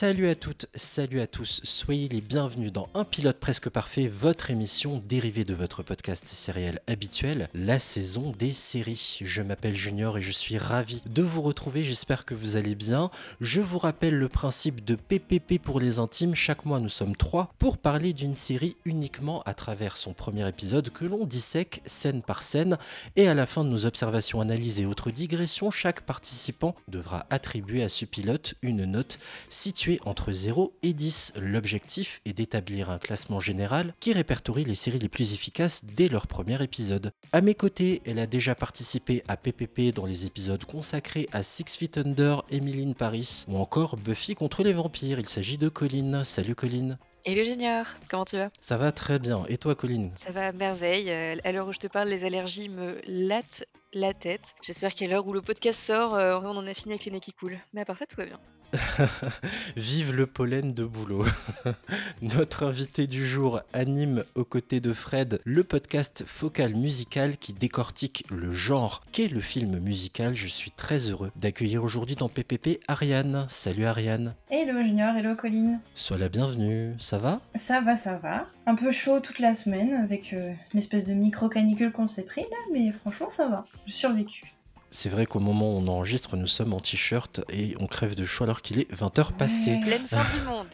Salut à toutes, salut à tous, soyez les bienvenus dans Un pilote presque parfait, votre émission dérivée de votre podcast sériel habituel, la saison des séries. Je m'appelle Junior et je suis ravi de vous retrouver, j'espère que vous allez bien. Je vous rappelle le principe de PPP pour les intimes, chaque mois nous sommes trois pour parler d'une série uniquement à travers son premier épisode que l'on dissèque scène par scène et à la fin de nos observations, analyses et autres digressions, chaque participant devra attribuer à ce pilote une note située entre 0 et 10. L'objectif est d'établir un classement général qui répertorie les séries les plus efficaces dès leur premier épisode. À mes côtés, elle a déjà participé à PPP dans les épisodes consacrés à Six Feet Under, Emily Paris ou encore Buffy contre les vampires. Il s'agit de Colline. Salut Colline. Hello Junior, comment tu vas? Ça va très bien. Et toi Colline Ça va à merveille. Euh, à l'heure où je te parle, les allergies me lattent la tête. J'espère qu'à l'heure où le podcast sort, euh, on en a fini avec les nez qui coulent. Mais à part ça, tout va bien. Vive le pollen de boulot. Notre invité du jour anime aux côtés de Fred le podcast Focal Musical qui décortique le genre qu'est le film musical. Je suis très heureux d'accueillir aujourd'hui dans PPP Ariane. Salut Ariane. Hello Junior, hello Colline. Sois la bienvenue, ça va? Ça va, ça va. Un peu chaud toute la semaine avec euh, une espèce de micro-canicule qu'on s'est pris là, mais franchement ça va. J'ai survécu. C'est vrai qu'au moment où on enregistre, nous sommes en t-shirt et on crève de chaud alors qu'il est 20h passé. Pleine fin du monde.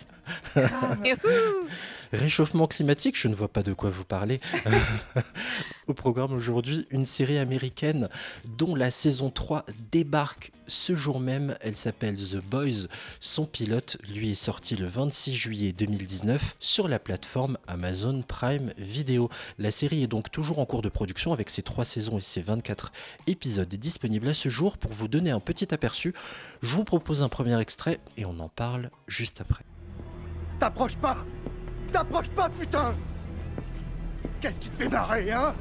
Réchauffement climatique, je ne vois pas de quoi vous parler. Au programme aujourd'hui, une série américaine dont la saison 3 débarque ce jour même. Elle s'appelle The Boys. Son pilote, lui, est sorti le 26 juillet 2019 sur la plateforme Amazon Prime Video. La série est donc toujours en cours de production avec ses 3 saisons et ses 24 épisodes disponibles à ce jour. Pour vous donner un petit aperçu, je vous propose un premier extrait et on en parle juste après. T'approches pas. T'approches pas, putain. Qu'est-ce qui te fait marrer, hein?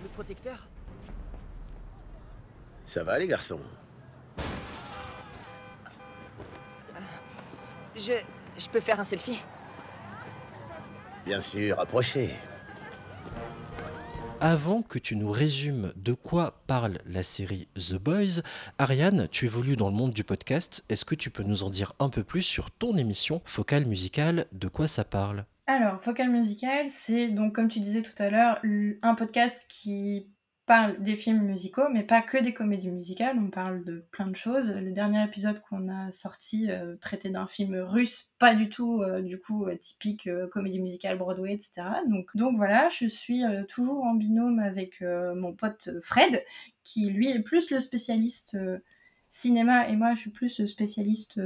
Le protecteur? Ça va les garçons? Je. Je peux faire un selfie? Bien sûr, approchez. Avant que tu nous résumes de quoi parle la série The Boys, Ariane, tu évolues dans le monde du podcast. Est-ce que tu peux nous en dire un peu plus sur ton émission Focale Musicale De quoi ça parle? Alors, Focal Musical, c'est donc, comme tu disais tout à l'heure, un podcast qui parle des films musicaux, mais pas que des comédies musicales, on parle de plein de choses. Le dernier épisode qu'on a sorti euh, traitait d'un film russe, pas du tout, euh, du coup, euh, typique comédie musicale Broadway, etc. Donc, donc voilà, je suis toujours en binôme avec mon pote Fred, qui lui est plus le spécialiste cinéma, et moi je suis plus spécialiste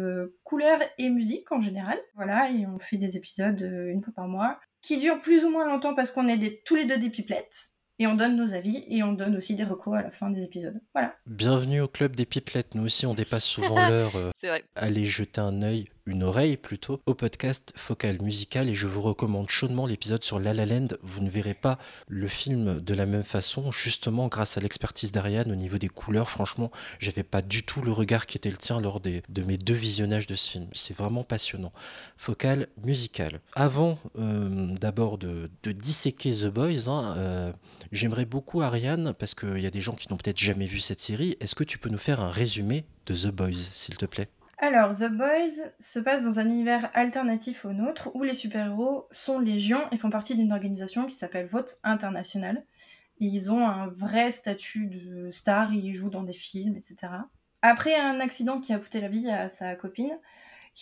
couleur et musique en général. Voilà, et on fait des épisodes une fois par mois, qui durent plus ou moins longtemps parce qu'on est des- tous les deux des pipelettes. Et on donne nos avis et on donne aussi des recours à la fin des épisodes. Voilà. Bienvenue au club des pipelettes. Nous aussi, on dépasse souvent l'heure. euh, C'est vrai. allez jeter un œil, une oreille plutôt, au podcast Focal Musical et je vous recommande chaudement l'épisode sur La La Land. Vous ne verrez pas le film de la même façon, justement grâce à l'expertise d'Ariane au niveau des couleurs. Franchement, j'avais pas du tout le regard qui était le tien lors des, de mes deux visionnages de ce film. C'est vraiment passionnant. Focal Musical. Avant euh, d'abord de, disséquer The Boys, hein, euh, j'aimerais beaucoup Ariane, parce qu'il y a des gens qui n'ont peut-être jamais vu cette série, est-ce que tu peux nous faire un résumé de The Boys, s'il te plaît? Alors, The Boys se passe dans un univers alternatif au nôtre où les super-héros sont légion et font partie d'une organisation qui s'appelle Vote International. Ils ont un vrai statut de star, ils jouent dans des films, etc. Après un accident qui a coûté la vie à sa copine,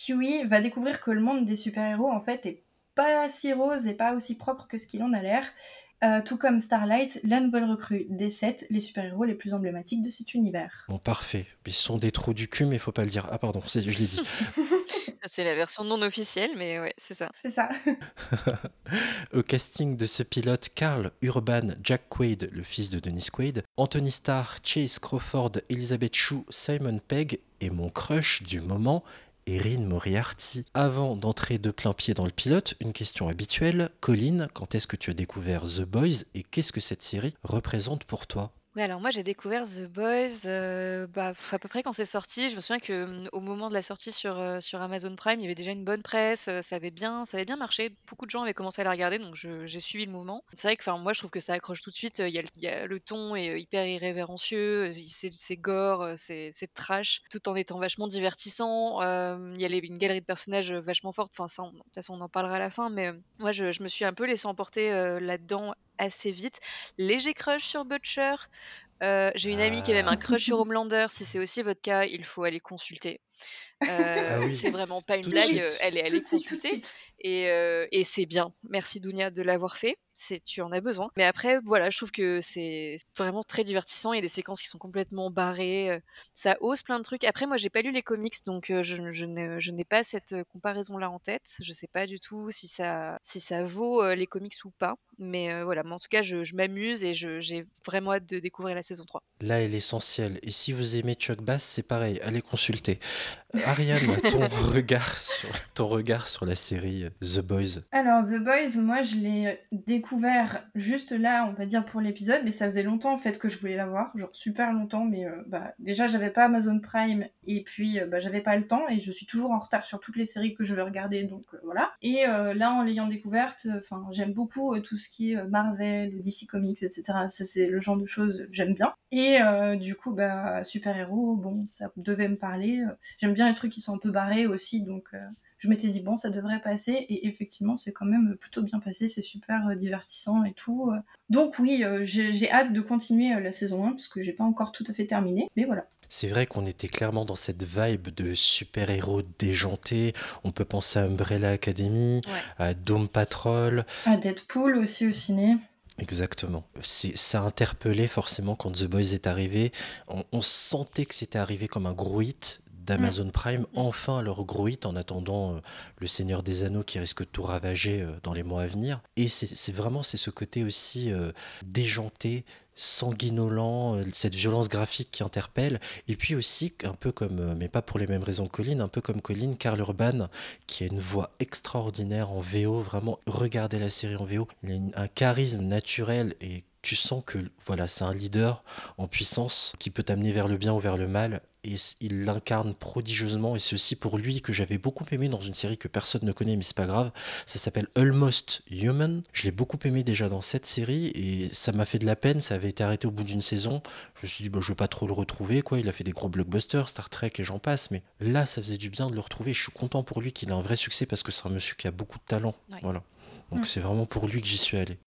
Huey va découvrir que le monde des super-héros en fait est pas si rose et pas aussi propre que ce qu'il en a l'air. Euh, tout comme Starlight, la nouvelle recrue des 7, les super-héros les plus emblématiques de cet univers. Bon, parfait. Ils sont des trous du cul, mais il faut pas le dire. Ah, pardon, c'est- je l'ai dit. C'est la version non officielle, mais ouais, c'est ça. C'est ça. Au casting de ce pilote, Carl Urban, Jack Quaid, le fils de Dennis Quaid, Anthony Starr, Chase Crawford, Elizabeth Shue, Simon Pegg et mon crush du moment, Erin Moriarty. Avant d'entrer de plein pied dans le pilote, une question habituelle. Colline, quand est-ce que tu as découvert The Boys et qu'est-ce que cette série représente pour toi? Ouais, alors moi j'ai découvert The Boys, heu, bah, à peu près quand c'est sorti. Je me souviens que, mmh, au moment de la sortie sur, heu, sur Amazon Prime, il y avait déjà une bonne presse, heu, ça avait bien ça avait bien marché. Beaucoup de gens avaient commencé à la regarder, donc j'ai suivi le mouvement. C'est vrai que, moi je trouve que ça accroche tout de suite, il y a le ton est, hyper irrévérencieux, c'est gore, c'est trash, tout en étant vachement divertissant. Il y a une galerie de personnages, vachement forte. Enfin ça, de toute façon on en parlera à la fin, mais, moi je me suis un peu laissée emporter, là-dedans assez vite. Léger crush sur Butcher, Heu, j'ai une amie qui a même Ah, un crush sur Homelander. Si c'est aussi votre cas, il faut aller consulter. Ah oui, c'est vraiment pas une tout blague, elle est Tout allée consulter suite. et c'est bien. Merci Dounia de l'avoir fait, c'est tu en as besoin. Mais après, voilà, je trouve que c'est vraiment très divertissant. Il y a des séquences qui sont complètement barrées, heu, ça ose plein de trucs. Après, moi, j'ai pas lu les comics, donc je n'ai pas cette, comparaison-là en tête. Je sais pas du tout si ça si ça vaut, les comics ou pas. Mais voilà, mais en tout cas, je je m'amuse et j'ai vraiment hâte de découvrir la saison 3. Là est l'essentiel. Et si vous aimez Chuck Bass, c'est pareil, allez consulter. Euh, Ariane, ton regard sur, la série euh, The Boys. Alors, The Boys, moi, je l'ai découvert juste là, on va dire, pour l'épisode, mais ça faisait longtemps, en fait, que je voulais la voir, genre super longtemps, mais euh, bah, déjà, j'avais pas Amazon Prime, et puis, euh, bah, j'avais pas le temps, et je suis toujours en retard sur toutes les séries que je veux regarder, donc euh, voilà. Et euh, là, en l'ayant découverte, enfin, j'aime beaucoup euh, tout ce qui est euh, Marvel, DC Comics, etc. Ça, c'est le genre de choses que j'aime bien. Et euh, du coup, bah, super-héros, bon, ça devait me parler. J'aime bien les trucs qui sont un peu barrés aussi, donc... euh, je m'étais dit bon ça devrait passer et effectivement c'est quand même plutôt bien passé, c'est super euh, divertissant et tout. euh. Donc oui, j'ai hâte de continuer la saison 1 parce que j'ai pas encore tout à fait terminé, mais voilà. C'est vrai qu'on était clairement dans cette vibe de super-héros déjantés. On peut penser à Umbrella Academy, Ouais. à Doom Patrol. À Deadpool aussi au ciné. Exactement. C'est, ça interpellait forcément quand The Boys est arrivé. On, on sentait que c'était arrivé comme un gros hit d'Amazon Prime. Enfin, leur gros hit en attendant euh, Le Seigneur des Anneaux qui risque de tout ravager euh, dans les mois à venir. Et c'est, vraiment c'est ce côté aussi euh, déjanté, sanguinolent, cette violence graphique qui interpelle. Et puis aussi, un peu comme, mais pas pour les mêmes raisons que Colline, un peu comme Colline, Karl Urban, qui a une voix extraordinaire en VO. Vraiment, regardez la série en VO. Il a un charisme naturel et tu sens que voilà, c'est un leader en puissance qui peut t'amener vers le bien ou vers le mal. Et il l'incarne prodigieusement. Et ceci pour lui que j'avais beaucoup aimé dans une série que personne ne connaît, mais c'est pas grave. Ça s'appelle Almost Human. Je l'ai beaucoup aimé déjà dans cette série et ça m'a fait de la peine. Ça avait été arrêté au bout d'une saison. Je me suis dit, bah, je vais pas trop le retrouver. quoi. Il a fait des gros blockbusters, Star Trek et j'en passe. Mais là, ça faisait du bien de le retrouver. Je suis content pour lui qu'il ait un vrai succès parce que c'est un monsieur qui a beaucoup de talent. Voilà. Donc Mm. c'est vraiment pour lui que j'y suis allé.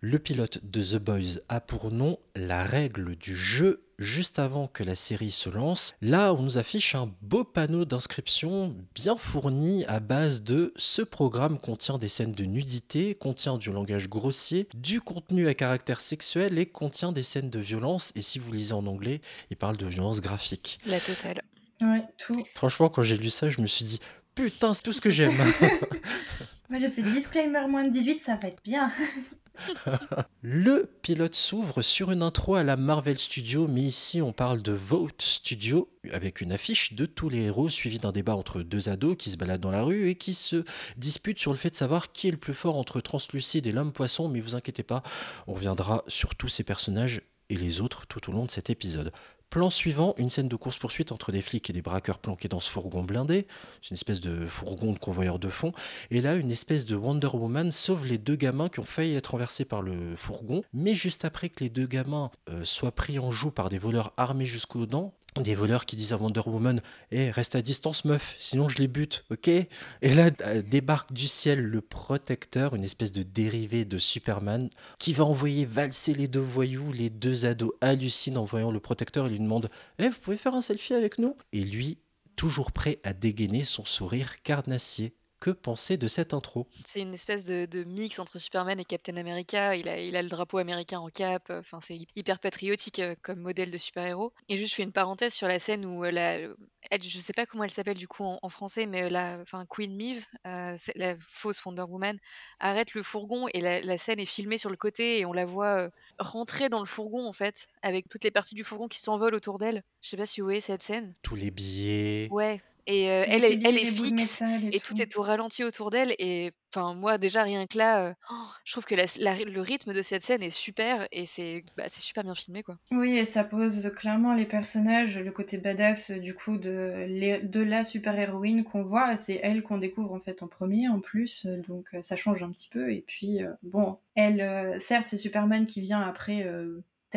Le pilote de The Boys a pour nom la règle du jeu juste avant que la série se lance. Là, on nous affiche un beau panneau d'inscription bien fourni à base de ce programme contient des scènes de nudité, contient du langage grossier, du contenu à caractère sexuel et contient des scènes de violence. Et si vous lisez en anglais, il parle de violence graphique. La totale. Ouais, tout. Franchement, quand j'ai lu ça, je me suis dit putain, c'est tout ce que j'aime. Moi j'ai fait disclaimer moins de 18, ça va être bien. Le pilote s'ouvre sur une intro à la Marvel Studio, mais ici on parle de Vote Studio, avec une affiche de tous les héros suivi d'un débat entre deux ados qui se baladent dans la rue et qui se disputent sur le fait de savoir qui est le plus fort entre Translucide et l'homme poisson, mais vous inquiétez pas, on reviendra sur tous ces personnages et les autres tout au long de cet épisode. Plan suivant, une scène de course-poursuite entre des flics et des braqueurs planqués dans ce fourgon blindé. C'est une espèce de fourgon de convoyeur de fond. Et là, une espèce de Wonder Woman sauve les deux gamins qui ont failli être renversés par le fourgon. Mais juste après que les deux gamins euh, soient pris en joue par des voleurs armés jusqu'aux dents, des voleurs qui disent à Wonder Woman Eh, reste à distance, meuf, sinon je les bute, ok? Et là, euh, débarque du ciel le protecteur, une espèce de dérivé de Superman, qui va envoyer valser les deux voyous. Les deux ados hallucinent en voyant le protecteur et lui demandent Eh, vous pouvez faire un selfie avec nous? Et lui, toujours prêt à dégainer son sourire carnassier. Que penser de cette intro C'est une espèce de, de mix entre Superman et Captain America. Il a, il a le drapeau américain en cap. euh, Enfin, c'est hyper patriotique euh, comme modèle de super-héros. Et juste, je fais une parenthèse sur la scène où euh, la, elle, je sais pas comment elle s'appelle du coup en, en français, mais la, enfin Queen Mive, euh, c'est la fausse Wonder Woman, arrête le fourgon et la, la scène est filmée sur le côté et on la voit euh, rentrer dans le fourgon en fait, avec toutes les parties du fourgon qui s'envolent autour d'elle. Je sais pas si vous voyez cette scène. Tous les billets. Ouais. Et euh, elle, est, elle est fixe et et tout tout. est au ralenti autour d'elle. Et enfin, moi, déjà, rien que là, euh, oh, je trouve que la- la- le rythme de cette scène est super et c'est bah, c'est super bien filmé, quoi. Oui, et ça pose clairement les personnages, le côté badass euh, du coup de, les- de la super-héroïne qu'on voit. C'est elle qu'on découvre en fait en premier en plus, donc ça change un petit peu. Et puis, euh, bon, elle, certes, c'est Superman qui vient après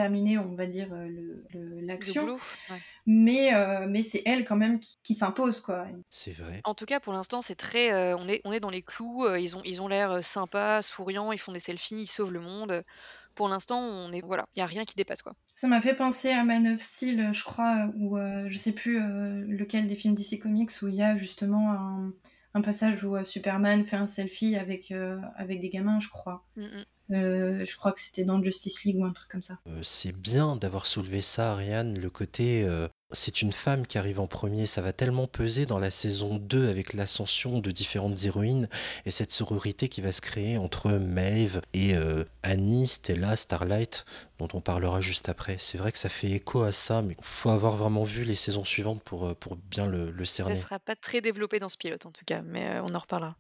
terminer, on va dire, euh, le- le- Le l'action, ouais. mais, euh, mais c'est elle quand même qui, qui s'impose, quoi. C'est vrai. En tout cas, pour l'instant, c'est très. euh, on, est, on est dans les clous. euh, ils ont ils ont l'air euh, sympas, souriants. Ils font des selfies. Ils sauvent le monde. Pour l'instant, on est voilà. Il y a rien qui dépasse quoi. Ça m'a fait penser à Man of Steel, je crois, ou je sais plus euh, lequel des films DC Comics, où il y a justement un, un passage où euh, Superman fait un selfie avec, euh, avec des gamins, je crois. Mm, mm. Euh, je crois que c'était dans Justice League ou un truc comme ça. Euh, c'est bien d'avoir soulevé ça, Ariane, le côté euh, c'est une femme qui arrive en premier, ça va tellement peser dans la saison 2 avec l'ascension de différentes héroïnes et cette sororité qui va se créer entre Maeve et euh, Annie, Stella, Starlight, dont on parlera juste après. C'est vrai que ça fait écho à ça, mais il faut avoir vraiment vu les saisons suivantes pour, pour bien le, le Ça cerner. sera pas très développé dans ce pilote en tout cas, mais euh, on en reparlera.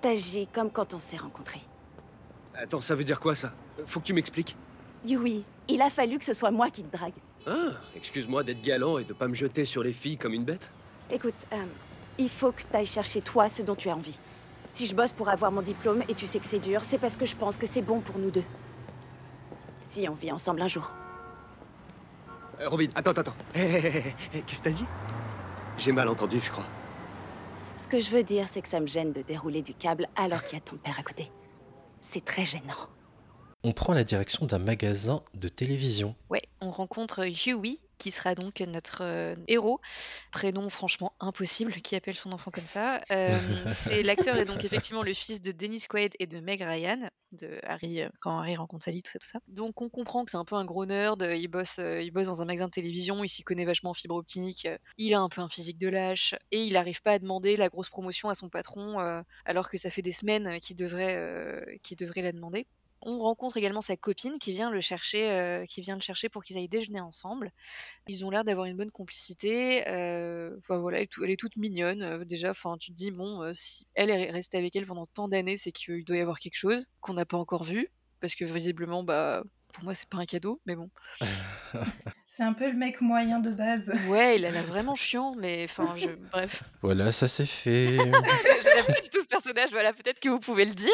T'agis comme quand on s'est rencontrés. Attends, ça veut dire quoi ça? Faut que tu m'expliques. Yui, il a fallu que ce soit moi qui te drague. Ah, excuse-moi d'être galant et de pas me jeter sur les filles comme une bête. Écoute, euh, il faut que t'ailles chercher toi ce dont tu as envie. Si je bosse pour avoir mon diplôme et tu sais que c'est dur, c'est parce que je pense que c'est bon pour nous deux. Si on vit ensemble un jour. Euh, Robin, attends, attends. Hé, hé, hé, Qu'est-ce que t'as dit? J'ai mal entendu, je crois. Ce que je veux dire, c'est que ça me gêne de dérouler du câble alors qu'il y a ton père à côté. C'est très gênant. On prend la direction d'un magasin de télévision. Ouais, on rencontre Huey, qui sera donc notre euh, héros. Prénom franchement impossible, qui appelle son enfant comme ça. Euh, c'est l'acteur est donc effectivement le fils de Dennis Quaid et de Meg Ryan, de Harry euh, quand Harry rencontre Sally, tout ça, tout ça. Donc on comprend que c'est un peu un gros nerd. Il bosse, il bosse dans un magasin de télévision. Il s'y connaît vachement en fibre optique. Il a un peu un physique de lâche et il n'arrive pas à demander la grosse promotion à son patron, alors que ça fait des semaines qu'il devrait, qu'il devrait la demander. On rencontre également sa copine qui vient le chercher, euh, qui vient le chercher pour qu'ils aillent déjeuner ensemble. Ils ont l'air d'avoir une bonne complicité. euh, voilà, elle, est toute mignonne euh, déjà. Enfin, tu te dis bon, si elle est restée avec elle pendant tant d'années, c'est qu'il doit y avoir quelque chose qu'on n'a pas encore vu, parce que visiblement, bah pour moi c'est pas un cadeau, mais bon. C'est un peu le mec moyen de base. Ouais, il a l'air vraiment chiant, mais enfin, je... bref. Voilà, ça c'est fait. J'aime pas du tout ce personnage, voilà, peut-être que vous pouvez le dire.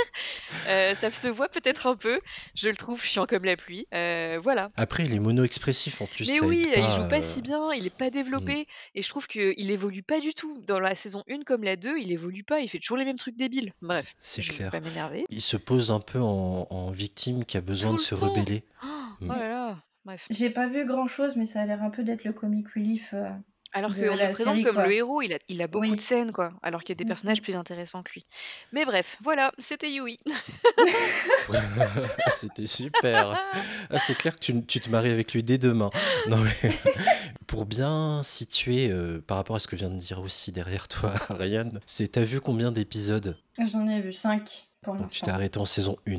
Euh, ça se voit peut-être un peu. Je le trouve chiant comme la pluie. Euh, voilà. Après, il est mono-expressif en plus. Mais oui, aide il joue pas euh, si bien, il est pas développé, et je trouve qu'il évolue pas du tout. Dans la saison 1 comme la 2, il évolue pas, il fait toujours les mêmes trucs débiles. Bref, C'est je clair. vais pas m'énerver. Il se pose un peu en, en victime qui a besoin Tout de se temps. rebeller. Oh, Mm. oh là là, bref. J'ai pas vu grand chose, mais ça a l'air un peu d'être le comic relief. euh, Alors de qu'on la le présente série, comme quoi. le héros, il a, il a beaucoup Oui. de scènes, quoi. Alors qu'il y a des Mhm. personnages plus intéressants que lui. Mais bref, voilà, c'était Yui. C'était super. Ah, c'est clair que tu, tu te maries avec lui dès demain. Non, mais pour bien situer euh, par rapport à ce que vient de dire aussi derrière toi, Ariane, c'est t'as vu combien d'épisodes? J'en ai vu 5 pour Donc tu t'es arrêté en saison 1.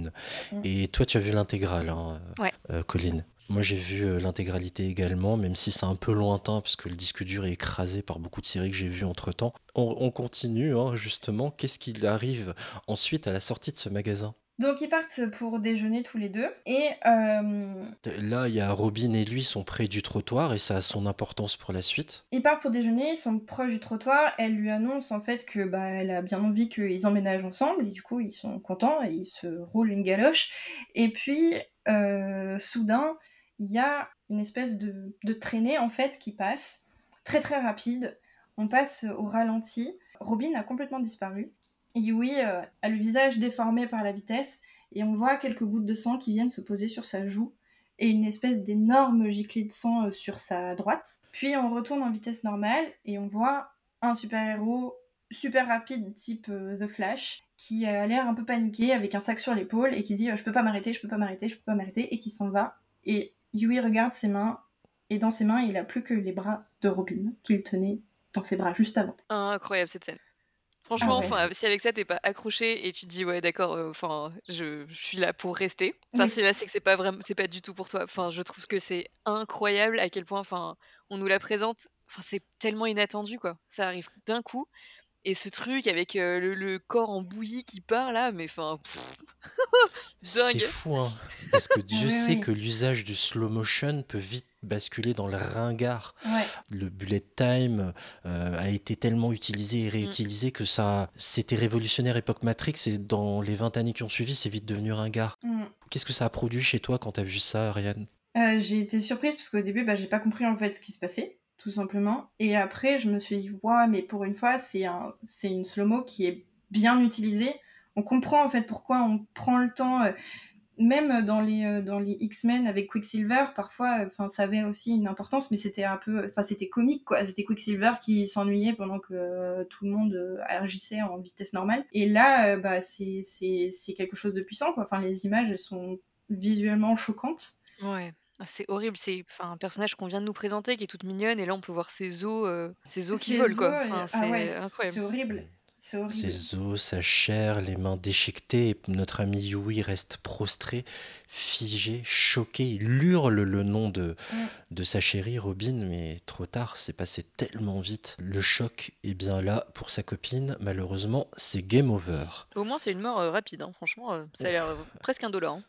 Mm. Et toi, tu as vu l'intégrale, hein, Ouais. euh, Colline. Moi, j'ai vu euh, l'intégralité également, même si c'est un peu lointain, parce que le disque dur est écrasé par beaucoup de séries que j'ai vues entre-temps. On, on continue, hein, justement. Qu'est-ce qu'il arrive ensuite à la sortie de ce magasin? Donc ils partent pour déjeuner tous les deux. Et euh, Là, il y a Robin et lui sont près du trottoir, et ça a son importance pour la suite. ils partent pour déjeuner, ils sont proches du trottoir. Elle lui annonce en fait que bah, elle a bien envie qu'ils emménagent ensemble. Et du coup, ils sont contents et ils se roulent une galoche. Et puis, euh, soudain, il y a une espèce de, de traînée en fait qui passe, très très rapide. On passe au ralenti. Robin a complètement disparu. Yui euh, a le visage déformé par la vitesse et on voit quelques gouttes de sang qui viennent se poser sur sa joue et une espèce d'énorme giclée de sang euh, sur sa droite. Puis on retourne en vitesse normale et on voit un super-héros super rapide type euh, The Flash qui a l'air un peu paniqué avec un sac sur l'épaule et qui dit euh, je peux pas m'arrêter, je peux pas m'arrêter, je peux pas m'arrêter et qui s'en va. Et Yui regarde ses mains et dans ses mains il a plus que les bras de Robin qu'il tenait dans ses bras juste avant. Incroyable cette scène. Franchement, Ah ouais. enfin, si avec ça t'es pas accroché et tu te dis ouais d'accord, euh, enfin je, je suis là pour rester. Enfin Oui. c'est là c'est que c'est pas vraiment, c'est pas du tout pour toi. Enfin je trouve que c'est incroyable à quel point, enfin on nous la présente enfin, c'est tellement inattendu, quoi. Ça arrive d'un coup et ce truc avec, heu, le le corps en bouillie qui part là, mais enfin, C'est fou, hein, parce que Dieu Oui, sait oui. que l'usage du slow motion peut vite basculer dans le ringard. Ouais. Le bullet time euh, a été tellement utilisé et réutilisé que ça, c'était révolutionnaire époque Matrix et dans les 20 années qui ont suivi, c'est vite devenu ringard. Mm. Qu'est-ce que ça a produit chez toi quand t'as vu ça, Ariane? Euh, j'ai été surprise parce qu'au début, bah, j'ai pas compris en fait ce qui se passait, tout simplement. Et après, je me suis dit, waouh, mais pour une fois, c'est un, c'est une slow-mo qui est bien utilisée. On comprend en fait pourquoi on prend le temps. euh, même dans les, euh, dans les X-Men avec Quicksilver, parfois, enfin, ça avait aussi une importance, mais c'était un peu, enfin, c'était comique, quoi. C'était Quicksilver qui s'ennuyait pendant que euh, tout le monde euh, agissait en vitesse normale. Et là, euh, bah, c'est, c'est, c'est quelque chose de puissant, quoi. Enfin, les images, elles sont visuellement choquantes. Ouais. Ah, c'est horrible, c'est enfin, un personnage qu'on vient de nous présenter qui est toute mignonne et là on peut voir ses os, heu, ses os qui Ses volent, quoi. Enfin, ah c'est ouais, incroyable. C'est horrible. C'est horrible. Ses os, sa chair, les mains déchiquetées, et notre ami Yui reste prostré, figé, choqué. Il hurle le nom de, de sa chérie Robin, mais trop tard, c'est passé tellement vite. Le choc est bien là pour sa copine. Malheureusement, c'est game over. Au moins c'est une mort, heu, rapide, hein, franchement, heu, ça a l'air, presque indolore, hein.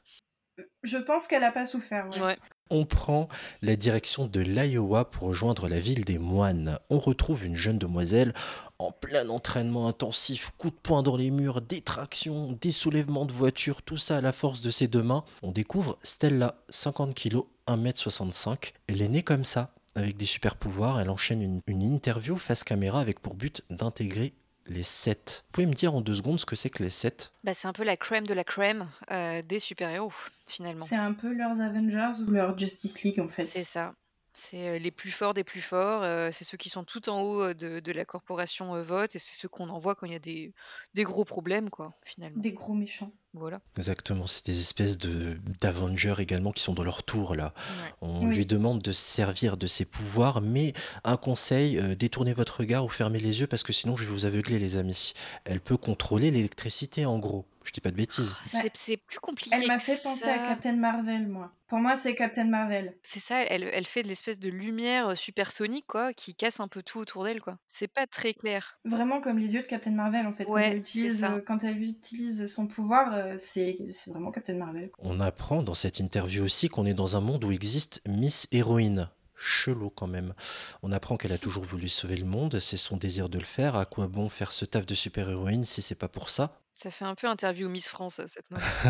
Je pense qu'elle a pas souffert. Ouais. Ouais. On prend la direction de l'Iowa pour rejoindre la ville des moines. On retrouve une jeune demoiselle en plein entraînement intensif, coup de poing dans les murs, des tractions, des soulèvements de voiture, tout ça à la force de ses deux mains. On découvre Stella, 50 kg, 1m65. Elle est née comme ça, avec des super pouvoirs. Elle enchaîne une, une interview face caméra avec pour but d'intégrer les 7. Vous pouvez me dire en deux secondes ce que c'est que les 7 Bah, c'est un peu la crème de la crème, heu, des super-héros, finalement. C'est un peu leurs Avengers ou leur Justice League en fait. C'est ça. C'est, heu, les plus forts des plus forts, heu, c'est ceux qui sont tout en haut, heu, de de la corporation, heu, vote et c'est ceux qu'on envoie quand il y a des des gros problèmes, quoi, finalement. Des gros méchants. Voilà. Exactement, c'est des espèces de d'Avengers également qui sont dans leur tour là. Ouais. On Oui. lui demande de se servir de ses pouvoirs, mais un conseil, euh, détournez votre regard ou fermez les yeux parce que sinon je vais vous aveugler les amis. Elle peut contrôler l'électricité en gros. Je dis pas de bêtises. Ouais. C'est c'est plus compliqué Elle m'a que fait penser à. Captain Marvel, moi. Pour moi, c'est Captain Marvel. C'est ça, elle elle fait de l'espèce de lumière, heu, supersonique, quoi, qui casse un peu tout autour d'elle, quoi. C'est pas très clair. Vraiment comme les yeux de Captain Marvel en fait. quand, Ouais, elle c'est utilise, ça. euh, quand elle utilise son pouvoir, euh, c'est c'est vraiment Captain Marvel. quoi. On apprend dans cette interview aussi qu'on est dans un monde où existe Miss Héroïne. Chelou quand même. On apprend qu'elle a toujours voulu sauver le monde, c'est son désir de le faire. À quoi bon faire ce taf de super-héroïne si c'est pas pour ça? Ça fait un peu interview Miss France, cette meuf.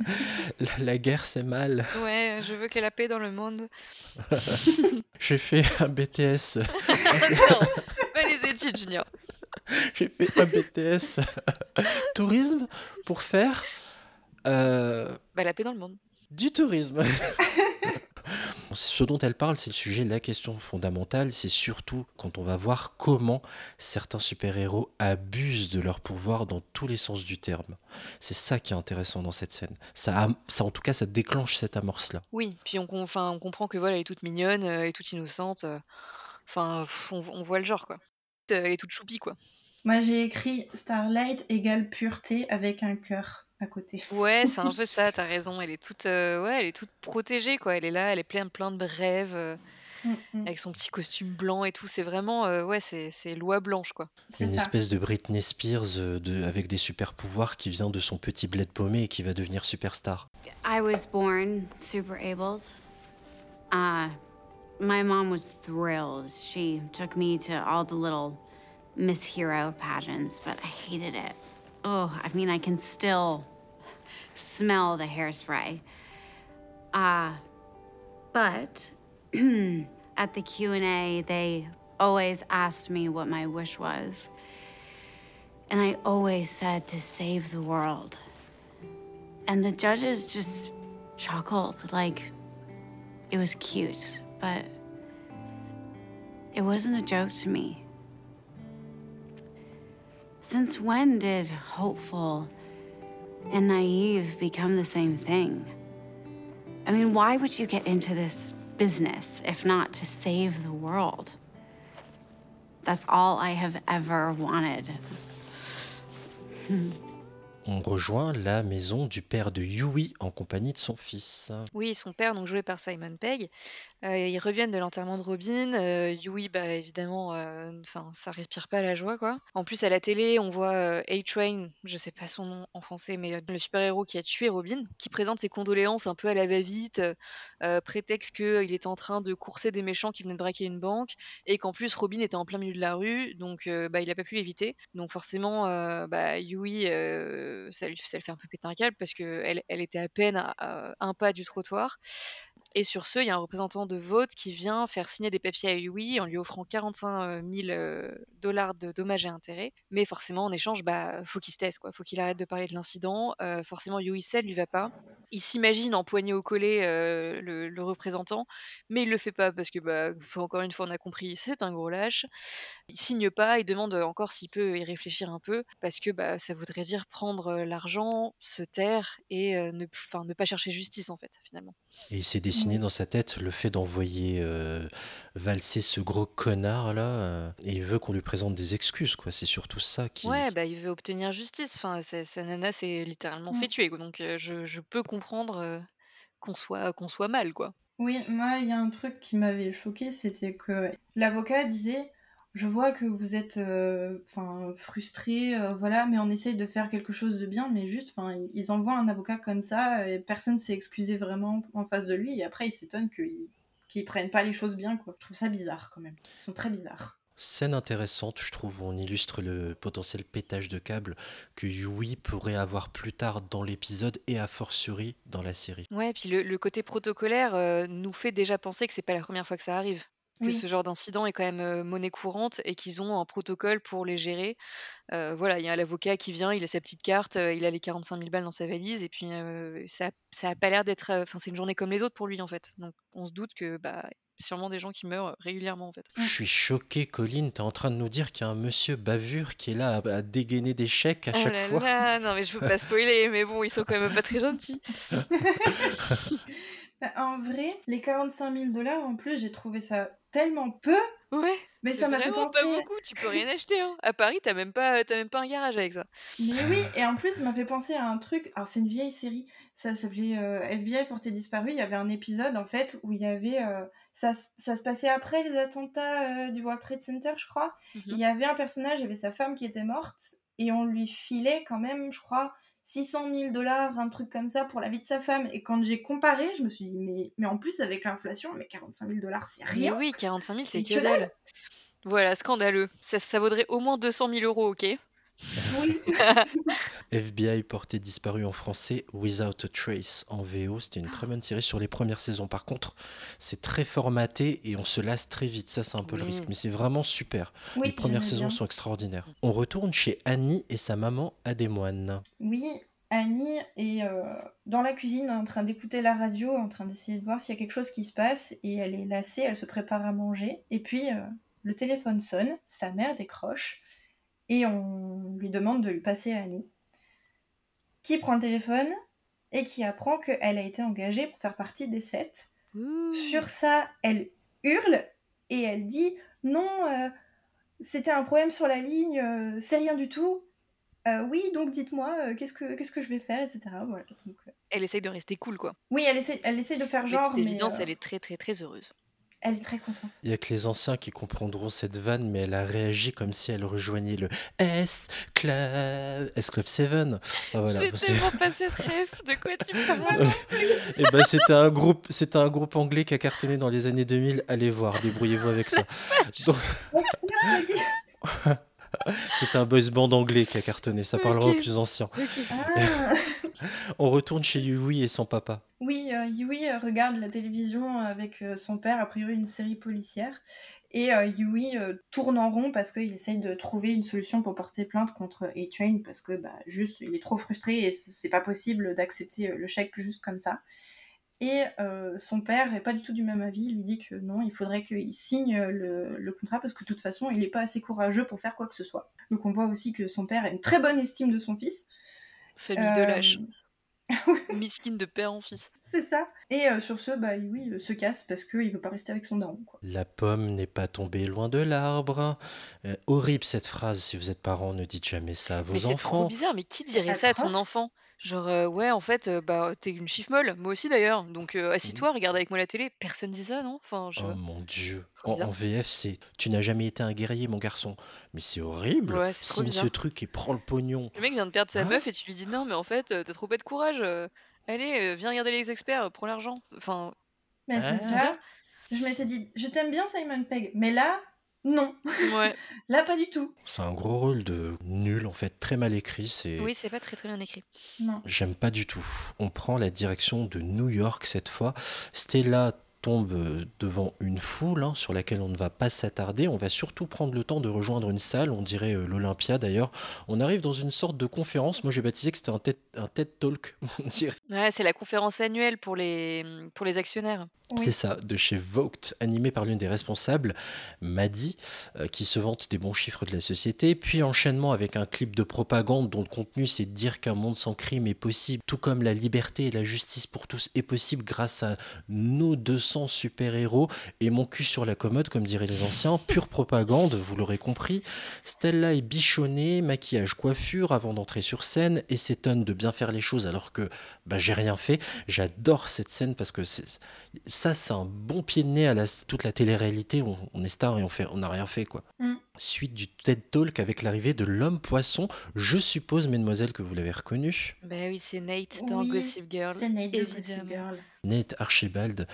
la, la guerre c'est mal. Ouais, je veux qu'il y ait la paix dans le monde. J'ai fait un BTS. Non, pas les études, Junior. J'ai fait un BTS tourisme pour faire euh, Bah, la paix dans le monde. du tourisme. Ce dont elle parle, c'est le sujet, la question fondamentale, c'est surtout quand on va voir comment certains super-héros abusent de leur pouvoir dans tous les sens du terme. C'est ça qui est intéressant dans cette scène. Ça, ça en tout cas, ça déclenche cette amorce-là. Oui, puis on, com- enfin, on comprend que voilà, elle est toute mignonne, euh, elle est toute innocente. euh, Enfin, on, on voit le genre, quoi. Euh, Elle est toute choupie, quoi. Moi, j'ai écrit Starlight égale pureté avec un cœur à côté. Ouais, c'est un peu ça, t'as raison. Elle est toute, euh, ouais, elle est toute protégée, quoi. Elle est là, elle est pleine, plein de rêves, euh, Mm, mm. avec son petit costume blanc et tout. C'est vraiment, euh, ouais, c'est c'est loi blanche, quoi. C'est Une ça. espèce de Britney Spears euh, de, avec des super-pouvoirs qui vient de son petit bled paumé et qui va devenir superstar. I was born super abled. Uh, my mom was thrilled. She took me to all the little Miss Hero pageants, but I hated it. Oh, I mean, I can still smell the hairspray. Uh, but at the Q&A, they always asked me what my wish was. And I always said to save the world. And the judges just chuckled like it was cute, but it wasn't a joke to me. Since when did hopeful and naive become the same thing? I mean, why would you get into this business if not to save the world? That's all I have ever wanted. on rejoint la maison du père de Yui en compagnie de son fils. Oui, son père, donc joué par Simon Pegg. Euh, ils reviennent de l'enterrement de Robin. Euh, Yui, bah évidemment, euh, enfin, ça respire pas la joie, quoi. En plus, à la télé, on voit A-Train, je sais pas son nom en français, mais le super-héros qui a tué Robin, qui présente ses condoléances un peu à la va-vite, prétexte qu'il était en train de courser des méchants qui venaient de braquer une banque, et qu'en plus Robin était en plein milieu de la rue, donc bah, il a pas pu l'éviter. Donc forcément, bah, Yui, ça, lui, ça fait un peu péter un câble parce qu'elle elle était à peine à un pas du trottoir. Et sur ce, il y a un représentant de Vote qui vient faire signer des papiers à Yui en lui offrant 45 000 euh, dollars de dommages et intérêts. Mais forcément, en échange, bah, faut qu'il se taise, quoi. Faut qu'il arrête de parler de l'incident. Euh, forcément, Yui ça lui va pas. Il s'imagine empoigner au collet euh, le, représentant, mais il le fait pas parce que, bah, encore une fois, on a compris, c'est un gros lâche. Il signe pas, il demande encore s'il peut y réfléchir un peu parce que bah, ça voudrait dire prendre euh, l'argent, se taire et euh, ne, ne pas chercher justice en fait, finalement. Et il s'est dans sa tête le fait d'envoyer euh, valser ce gros connard là, euh, et il veut qu'on lui présente des excuses, quoi. C'est surtout ça qui. Ouais, bah, il veut obtenir justice. Enfin, sa nana s'est littéralement fait Mm. tuer. quoi. Donc, euh, je, je peux comprendre euh, qu'on soit, qu'on soit mal, quoi. Oui, moi, il y a un truc qui m'avait choqué, c'était que l'avocat disait Je vois que vous êtes euh, enfin, frustré, euh, voilà, mais on essaye de faire quelque chose de bien, mais juste, enfin, ils envoient un avocat comme ça, et personne s'est excusé vraiment en face de lui, et après, ils s'étonnent qu'ils qu'ils prennent pas les choses bien, quoi. Je trouve ça bizarre, quand même. Ils sont très bizarres. Scène intéressante, je trouve, où on illustre le potentiel pétage de câble que Yui pourrait avoir plus tard dans l'épisode et a fortiori dans la série. Ouais, puis le, le côté protocolaire euh, nous fait déjà penser que c'est pas la première fois que ça arrive. Que Oui. ce genre d'incident est quand même euh, monnaie courante et qu'ils ont un protocole pour les gérer. Euh, voilà, il y a l'avocat qui vient, il a sa petite carte, euh, il a les 45 000 balles dans sa valise et puis euh, ça, ça a pas l'air d'être. euh, Enfin, c'est une journée comme les autres pour lui en fait. Donc on se doute que bah sûrement des gens qui meurent régulièrement en fait. Je suis choqué, Colline, t'es en train de nous dire qu'il y a un monsieur bavure qui est là à, à dégainer des chèques à Oh chaque là fois. là, non mais je veux pas spoiler, mais bon, ils sont quand même pas très gentils. Bah, en vrai, les 45 000 dollars, en plus, j'ai trouvé ça tellement peu, Ouais, mais ça m'a fait vraiment penser... pas beaucoup, tu peux rien acheter. Hein. À Paris, t'as même pas, même pas un garage avec ça. Mais oui, et en plus, ça m'a fait penser à un truc. Alors, c'est une vieille série. Ça s'appelait euh, FBI porté disparu. Il y avait un épisode, en fait, où il y avait. euh, ça, se- ça se passait après les attentats euh, du World Trade Center, je crois. Mhm. Il y avait un personnage, il y avait sa femme qui était morte, et on lui filait quand même, je crois, 600 000 dollars, un truc comme ça, pour la vie de sa femme. Et quand j'ai comparé, je me suis dit, mais, mais en plus, avec l'inflation, mais 45 000 dollars, c'est Mais rien. oui, 45 000, c'est que dalle. Voilà, scandaleux. Ça, ça vaudrait au moins 200 000 euros, ok Oui. FBI porté disparu en français, Without a Trace en VO. C'était une très bonne série sur les premières saisons. Par contre, c'est très formaté et on se lasse très vite. Ça, c'est un peu le Oui. risque. Mais c'est vraiment super. Oui, les premières saisons bien. sont extraordinaires. On retourne chez Annie et sa maman à des moines. Oui, Annie est euh, dans la cuisine en train d'écouter la radio, en train d'essayer de voir s'il y a quelque chose qui se passe, et elle est lassée, elle se prépare à manger, et puis euh, le téléphone sonne, sa mère décroche, et on lui demande de lui passer à Annie, qui prend le téléphone et qui apprend qu'elle a été engagée pour faire partie des sept. Sur ça, elle hurle et elle dit non, euh, c'était un problème sur la ligne, euh, c'est rien du tout. Euh, oui, donc dites-moi, qu'est-ce que qu'est-ce que je vais faire, etc. Voilà. Donc, Elle essaye de rester cool, quoi. Oui, elle essaie, elle de faire Mais genre, mais évidence, elle est très, très, très heureuse. Elle est très contente. Il y a que les anciens qui comprendront cette vanne, mais elle a réagi comme si elle rejoignait le S Club, S Club 7. Ah, voilà, J'ai c'est- tellement pas cette ref, de quoi tu parles? Eh ben, c'était un groupe, c'était un groupe anglais qui a cartonné dans les années 2000. Allez voir, débrouillez-vous avec ça. Donc- C'était un boys band anglais qui a cartonné. Ça parlera aux plus anciens. Ah On retourne chez Yui et son papa. Oui, euh, Yui euh, regarde la télévision avec euh, son père, a priori une série policière. Et Yui tourne en rond parce qu'il essaye de trouver une solution pour porter plainte contre A-Train parce que bah, juste il est trop frustré et c'est pas possible d'accepter le chèque juste comme ça. Et son père est pas du tout du même avis, il lui dit que non, il faudrait qu'il signe le, le contrat parce que de toute façon il n'est pas assez courageux pour faire quoi que ce soit. Donc on voit aussi que son père a une très bonne estime de son fils. Famille de lâches. Miskin de père en fils. C'est ça. Et euh, sur ce, bah oui, il se casse parce qu'il veut pas rester avec son daron. Quoi. La pomme n'est pas tombée loin de l'arbre. Euh, horrible cette phrase. Si vous êtes parent, ne dites jamais ça à vos Mais c'est trop enfants. bizarre, mais qui dirait ça à ton enfant? Genre, euh, ouais, en fait, euh, bah, t'es une chiffre molle, moi aussi d'ailleurs, donc euh, assis-toi, regarde avec moi la télé. Personne dit ça, non? Enfin, je... Oh mon dieu. Trop En, bizarre. VF, c'est Tu n'as jamais été un guerrier, mon garçon. Mais c'est horrible. Ouais, c'est trop Signe ce bizarre. truc et prends le pognon. Le mec vient de perdre sa Hein? meuf et tu lui dis non, mais en fait, euh, t'as trop pas de courage. euh, allez, euh, viens regarder les experts, euh, prends l'argent. Enfin, Mais Ah. c'est ça. Je m'étais dit, je t'aime bien Simon Pegg, mais là, non. ouais. Là, pas du tout. C'est un gros rôle de nul, en fait, très mal écrit. C'est. Oui, c'est pas très très bien écrit. Non. J'aime pas du tout. On prend la direction de New York cette fois. Stella tombe euh, devant une foule hein, sur laquelle on ne va pas s'attarder. On va surtout prendre le temps de rejoindre une salle, on dirait euh, l'Olympia d'ailleurs. On arrive dans une sorte de conférence. Moi j'ai baptisé que c'était un TED, un TED Talk, on dirait. Ouais, c'est la conférence annuelle pour les, pour les actionnaires. Oui. C'est ça, de chez Vogt, animé par l'une des responsables, Maddy, euh, qui se vante des bons chiffres de la société, puis enchaînement avec un clip de propagande dont le contenu c'est de dire qu'un monde sans crime est possible, tout comme la liberté et la justice pour tous est possible grâce à nos 200 super-héros et mon cul sur la commode, comme diraient les anciens, pure propagande, vous l'aurez compris. Stella est bichonnée, maquillage, coiffure avant d'entrer sur scène et s'étonne de bien faire les choses alors que bah, j'ai rien fait. J'adore cette scène parce que ça, c'est un bon pied de nez à la, toute la télé-réalité. On, est star et on fait, on n'a rien fait, quoi. Mm. Suite du TED Talk avec l'arrivée de l'homme poisson. Je suppose, mesdemoiselles, que vous l'avez reconnu. Bah oui, c'est Nate dans Oui, Gossip Girl. C'est Nate de Gossip évidemment. Girl. Nate Archibald.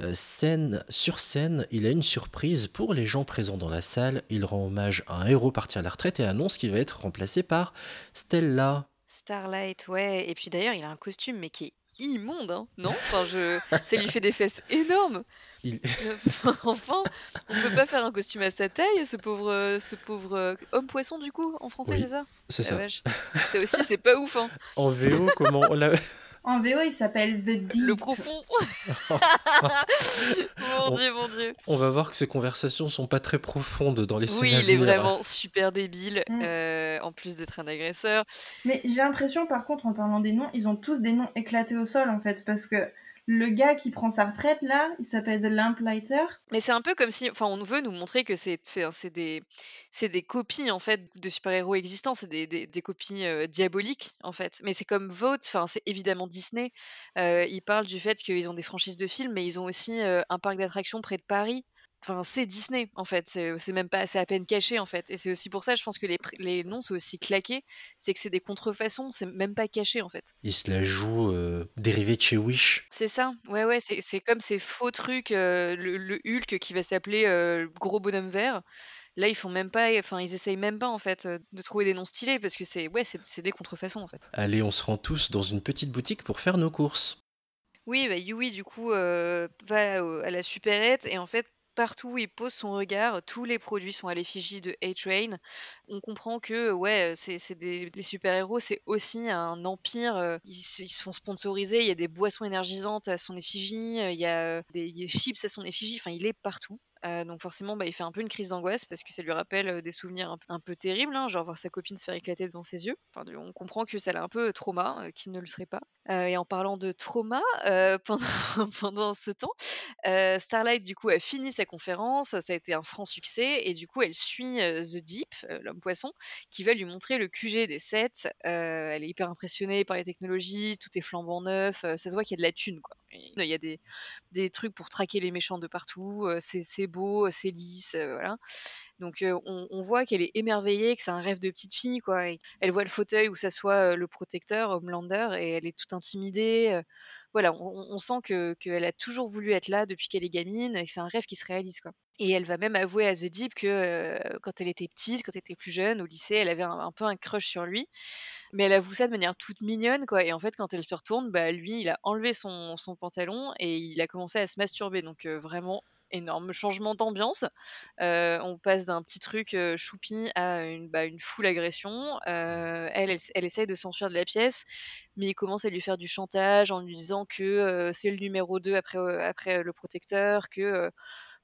Euh, scène sur scène, il a une surprise pour les gens présents dans la salle. Il rend hommage à un héros parti à la retraite et annonce qu'il va être remplacé par Stella. Starlight, ouais. Et puis d'ailleurs, il a un costume, mais qui est immonde, hein, non? Enfin, je... ça lui fait des fesses énormes. Il- enfin, on peut pas faire un costume à sa taille, ce pauvre, ce pauvre euh, homme poisson du coup, en français, Oui, c'est ça? C'est ça. C'est aussi, c'est pas ouf, hein. En VO, comment on l'a. En VO, il s'appelle The Deep. Le profond. mon On- dieu, mon dieu. On va voir que ces conversations sont pas très profondes dans les scènes Oui, il est vraiment super débile, Mm. euh, en plus d'être un agresseur. Mais j'ai l'impression, par contre, en parlant des noms, ils ont tous des noms éclatés au sol, en fait, parce que le gars qui prend sa retraite, là, il s'appelle The Lamplighter. Mais c'est un peu comme si, enfin, on veut nous montrer que c'est des, des copies en fait de super-héros existants, c'est des, des, des copies euh, diaboliques en fait. Mais c'est comme Vote, enfin, c'est évidemment Disney. Euh, ils parlent du fait qu'ils ont des franchises de films, mais ils ont aussi euh, un parc d'attractions près de Paris. Enfin, c'est Disney en fait. C'est même pas, c'est à peine caché en fait. Et c'est aussi pour ça, je pense que les, les noms sont aussi claqués, c'est que c'est des contrefaçons, c'est même pas caché en fait. Il se la joue euh, dérivé de chez Wish. C'est ça, ouais, ouais, c'est comme ces faux trucs, euh, le, le Hulk qui va s'appeler euh, Gros Bonhomme Vert. Là, ils font même pas, enfin, ils essayent même pas en fait euh, de trouver des noms stylés parce que c'est, ouais, c'est des contrefaçons en fait. Allez, on se rend tous dans une petite boutique pour faire nos courses. Oui, bah, Yui, du coup, euh, va à la supérette et en fait, partout où il pose son regard, tous les produits sont à l'effigie de A-Train. On comprend que, ouais, c'est des les super-héros, c'est aussi un empire. euh, Ils, se font sponsoriser. Il y a des boissons énergisantes à son effigie, euh, il y a des, des chips à son effigie. Enfin, il est partout. Euh, donc forcément, bah, il fait un peu une crise d'angoisse parce que ça lui rappelle euh, des souvenirs un, peu- terribles, hein, genre voir sa copine se faire éclater devant ses yeux. On comprend que ça l'a un peu trauma, euh, qu'il ne le serait pas. Et en parlant de trauma, pendant, ce temps, Starlight du coup a fini sa conférence, ça a été un franc succès et du coup elle suit The Deep, l'homme poisson, qui va lui montrer le QG des sets. Euh, elle est hyper impressionnée par les technologies, tout est flambant neuf, ça se voit qu'il y a de la thune Il y a des, trucs pour traquer les méchants de partout, c'est beau, c'est lisse, euh, voilà. Donc euh, on, voit qu'elle est émerveillée, que c'est un rêve de petite fille, quoi. Elle voit le fauteuil où s'assoit euh, le protecteur, Homelander, et elle est toute intimidée. euh, voilà, on, sent que qu'elle a toujours voulu être là depuis qu'elle est gamine, et que c'est un rêve qui se réalise, quoi. Et elle va même avouer à The Deep que euh, quand elle était petite, quand elle était plus jeune, au lycée, elle avait un, peu un crush sur lui. Mais elle avoue ça de manière toute mignonne, quoi. Et en fait, quand elle se retourne, bah lui, il a enlevé son, son pantalon et il a commencé à se masturber. Donc euh, vraiment énorme changement d'ambiance. Euh, on passe d'un petit truc euh, choupi à une, bah, une full agression. Euh, elle, elle, essaye de s'enfuir de la pièce, mais il commence à lui faire du chantage en lui disant que c'est le numéro 2 après, après le protecteur, que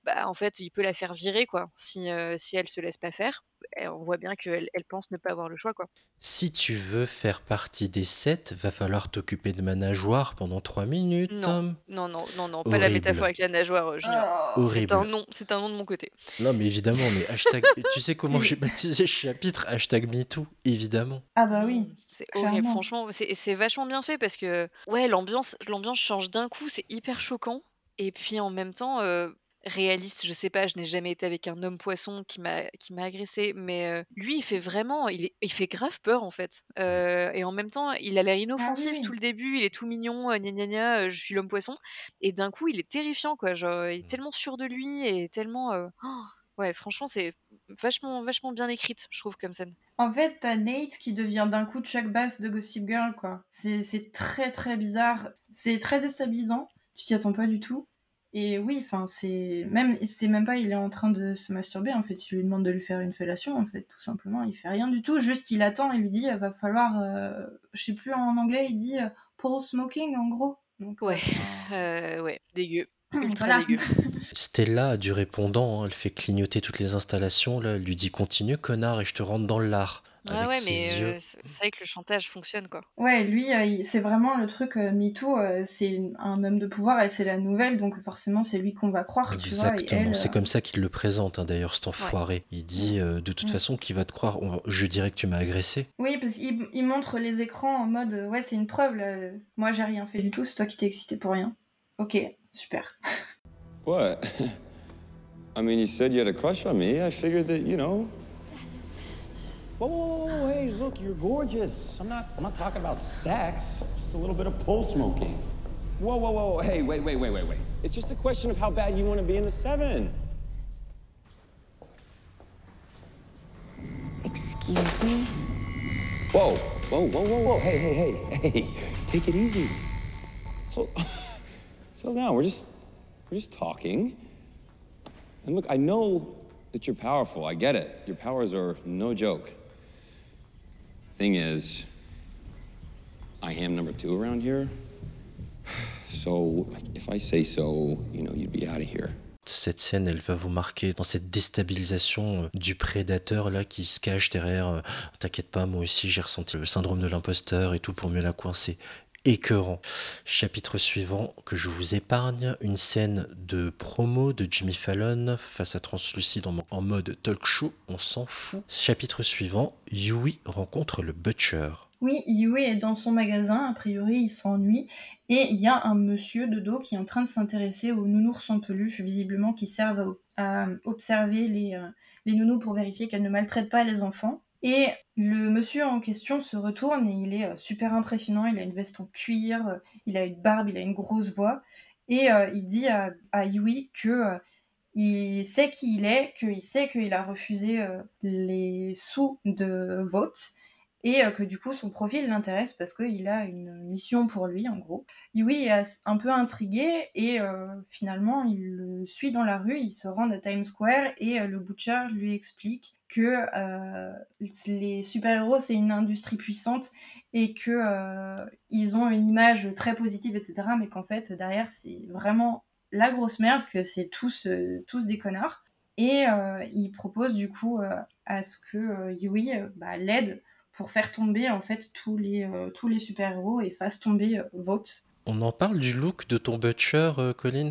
bah, en fait, il peut la faire virer, quoi, si, euh, si elle se laisse pas faire. Et on voit bien qu'elle elle pense ne pas avoir le choix, quoi. Si tu veux faire partie des sept, va falloir t'occuper de ma nageoire pendant trois minutes. Non, non, non, non, non, pas la métaphore avec la nageoire, euh, Julien. C'est Horrible. un nom, c'est un nom de mon côté. Non, mais évidemment, mais hashtag. tu sais comment j'ai baptisé ce chapitre? Hashtag MeToo, évidemment. Ah bah oui. C'est horrible, franchement, c'est c'est vachement bien fait parce que ouais, l'ambiance l'ambiance change d'un coup, c'est hyper choquant et puis en même temps euh, réaliste, je sais pas, je n'ai jamais été avec un homme poisson qui m'a qui m'a agressé, mais euh, lui il fait vraiment, il est, il fait grave peur en fait. Euh, et en même temps, il a l'air inoffensif oui. tout le début, il est tout mignon, euh, gna gna gna, je suis l'homme poisson et d'un coup, il est terrifiant quoi, genre il est tellement sûr de lui et tellement oh, ouais, franchement, c'est vachement vachement bien écrite, je trouve comme scène. En fait, t'as Nate qui devient d'un coup Chuck Bass de Gossip Girl, quoi. C'est c'est très très bizarre. C'est très déstabilisant. Tu t'y attends pas du tout. Et oui, enfin, c'est même, c'est même pas, il est en train de se masturber. En fait, il lui demande de lui faire une fellation. En fait, tout simplement, il fait rien du tout. Juste, il attend. Il lui dit, va falloir, euh, je sais plus en anglais, il dit euh, pole smoking en gros. Donc, Ouais, euh, ouais, dégueu, ultra voilà. dégueu. Stella a du répondant, hein, elle fait clignoter toutes les installations, là, elle lui dit continue connard et je te rentre dans l'art. Ouais, avec ouais, ses mais yeux. euh, c'est c'est vrai que le chantage fonctionne, quoi. Ouais, lui, euh, il- c'est vraiment le truc euh, MeToo, euh, c'est un homme de pouvoir et c'est la nouvelle, donc forcément c'est lui qu'on va croire, tu vois. Et Exactement, elle, c'est euh, comme ça qu'il le présente hein, d'ailleurs, cet enfoiré. Il dit euh, de toute Mm. façon qui va te croire, On- je dirais que tu m'as agressé. Oui, parce qu'il il montre les écrans en mode euh, ouais, c'est une preuve là. Moi, j'ai rien fait du tout, c'est toi qui t'es excité pour rien. Ok, super. What? I mean, you said you had a crush on me. I figured that, you know. Whoa, whoa, whoa, whoa, hey, look, you're gorgeous. I'm not, I'm not talking about sex. Just a little bit of pole smoking. Whoa, whoa, whoa. Hey, wait, wait, wait, wait, wait. It's just a question of how bad you want to be in the seven. Excuse me? Whoa, whoa, whoa, whoa, whoa. Hey, hey, hey, hey. Take it easy. So, slow down. We're just, we're just talking. And look, I know that you're powerful. I get it. Your powers are no joke. Thing is, I am number two around here. So, if I say so, you know, you'd be out of here. Cette scène, elle va vous marquer dans cette déstabilisation euh, du prédateur là qui se cache derrière. euh, T'inquiète pas, moi aussi j'ai ressenti le syndrome de l'imposteur et tout pour mieux la coincer. Écœurant. Chapitre suivant que je vous épargne, une scène de promo de Jimmy Fallon face à Translucide en, mode talk show, on s'en fout. Chapitre suivant, Yui rencontre le Butcher. Oui, Yui est dans son magasin, a priori il s'ennuie, et il y a un monsieur de dos qui est en train de s'intéresser aux nounours en peluche, visiblement qui servent à, à observer les, euh, les nounous pour vérifier qu'elles ne maltraitent pas les enfants. Et le monsieur en question se retourne et il est euh, super impressionnant, il a une veste en cuir, euh, il a une barbe, il a une grosse voix, et euh, il dit à, Yui que... il sait qui il est, qu'il sait qu'il a refusé les sous de vote et que du coup son profil l'intéresse parce qu'il a une mission pour lui en gros. Yui est un peu intrigué et finalement il le suit dans la rue, il se rend à Times Square et le butcher lui explique que euh, les super-héros c'est une industrie puissante et que euh, ils ont une image très positive etc mais qu'en fait derrière c'est vraiment la grosse merde, que c'est tous, euh, tous des connards. Et euh, il propose du coup euh, à ce que Yui bah, l'aide pour faire tomber en fait tous les, tous les super-héros et fasse tomber Vote. On en parle du look de ton Butcher, Colin?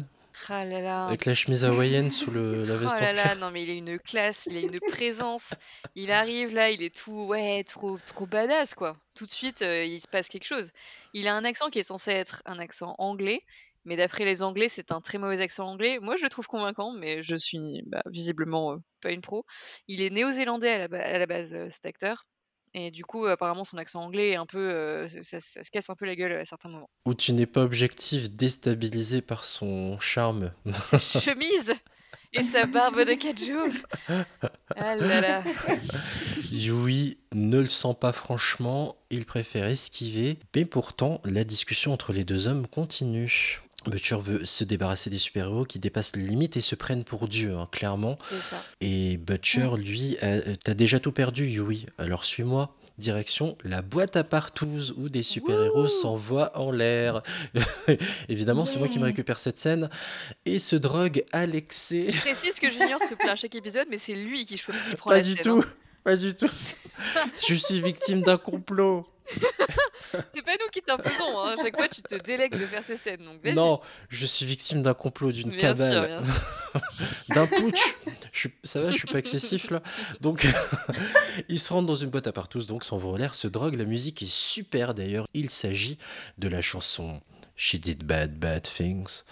Ah là là. Avec la chemise hawaïenne sous le, la veste Oh en là là, non mais il a une classe, il a une présence. Il arrive là, il est tout, ouais, trop, trop badass quoi. Tout de suite, euh, il se passe quelque chose. Il a un accent qui est censé être un accent anglais, mais d'après les Anglais, c'est un très mauvais accent anglais. Moi, je le trouve convaincant, mais je suis bah, visiblement euh, pas une pro. Il est néo-zélandais à la, ba- à la base, euh, cet acteur. Et du coup, apparemment, son accent anglais est un peu, euh, ça, ça se casse un peu la gueule à certains moments. Où tu n'es pas objectif, déstabilisé par son charme. Sa chemise et sa barbe de 4 jours. Ah là là. Yui ne le sent pas franchement, il préfère esquiver, mais pourtant la discussion entre les deux hommes continue. Butcher veut se débarrasser des super-héros qui dépassent les limites et se prennent pour Dieu, hein, clairement. Ça. Et Butcher, lui, a- t'as déjà tout perdu, Yui. Alors suis-moi. Direction la boîte à partous où des super-héros s'envoient en l'air. Évidemment, c'est moi qui me récupère cette scène et se drogue à l'excès. Je précise que Junior se plaint à chaque épisode, mais c'est lui qui, cho- qui prend Pas la du scène, tout, hein. pas du tout. Je suis victime d'un complot. C'est pas nous qui t'imposons, hein. chaque fois tu te délègues de faire ces scènes. Donc. Non, je suis victime d'un complot, d'une cabale, d'un putsch. Je suis- ça va, je suis pas excessif là. Donc, ils se rendent dans une boîte à partous, donc s'envoient en l'air, se droguent. La musique est super d'ailleurs. Il s'agit de la chanson She Did Bad Bad Things.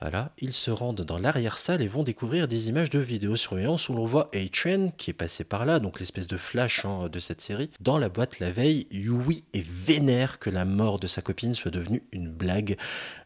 Voilà, ils se rendent dans l'arrière-salle et vont découvrir des images de vidéosurveillance où l'on voit A-Train qui est passé par là, donc l'espèce de flash hein, de cette série. Dans la boîte la veille, Yui est vénère que la mort de sa copine soit devenue une blague.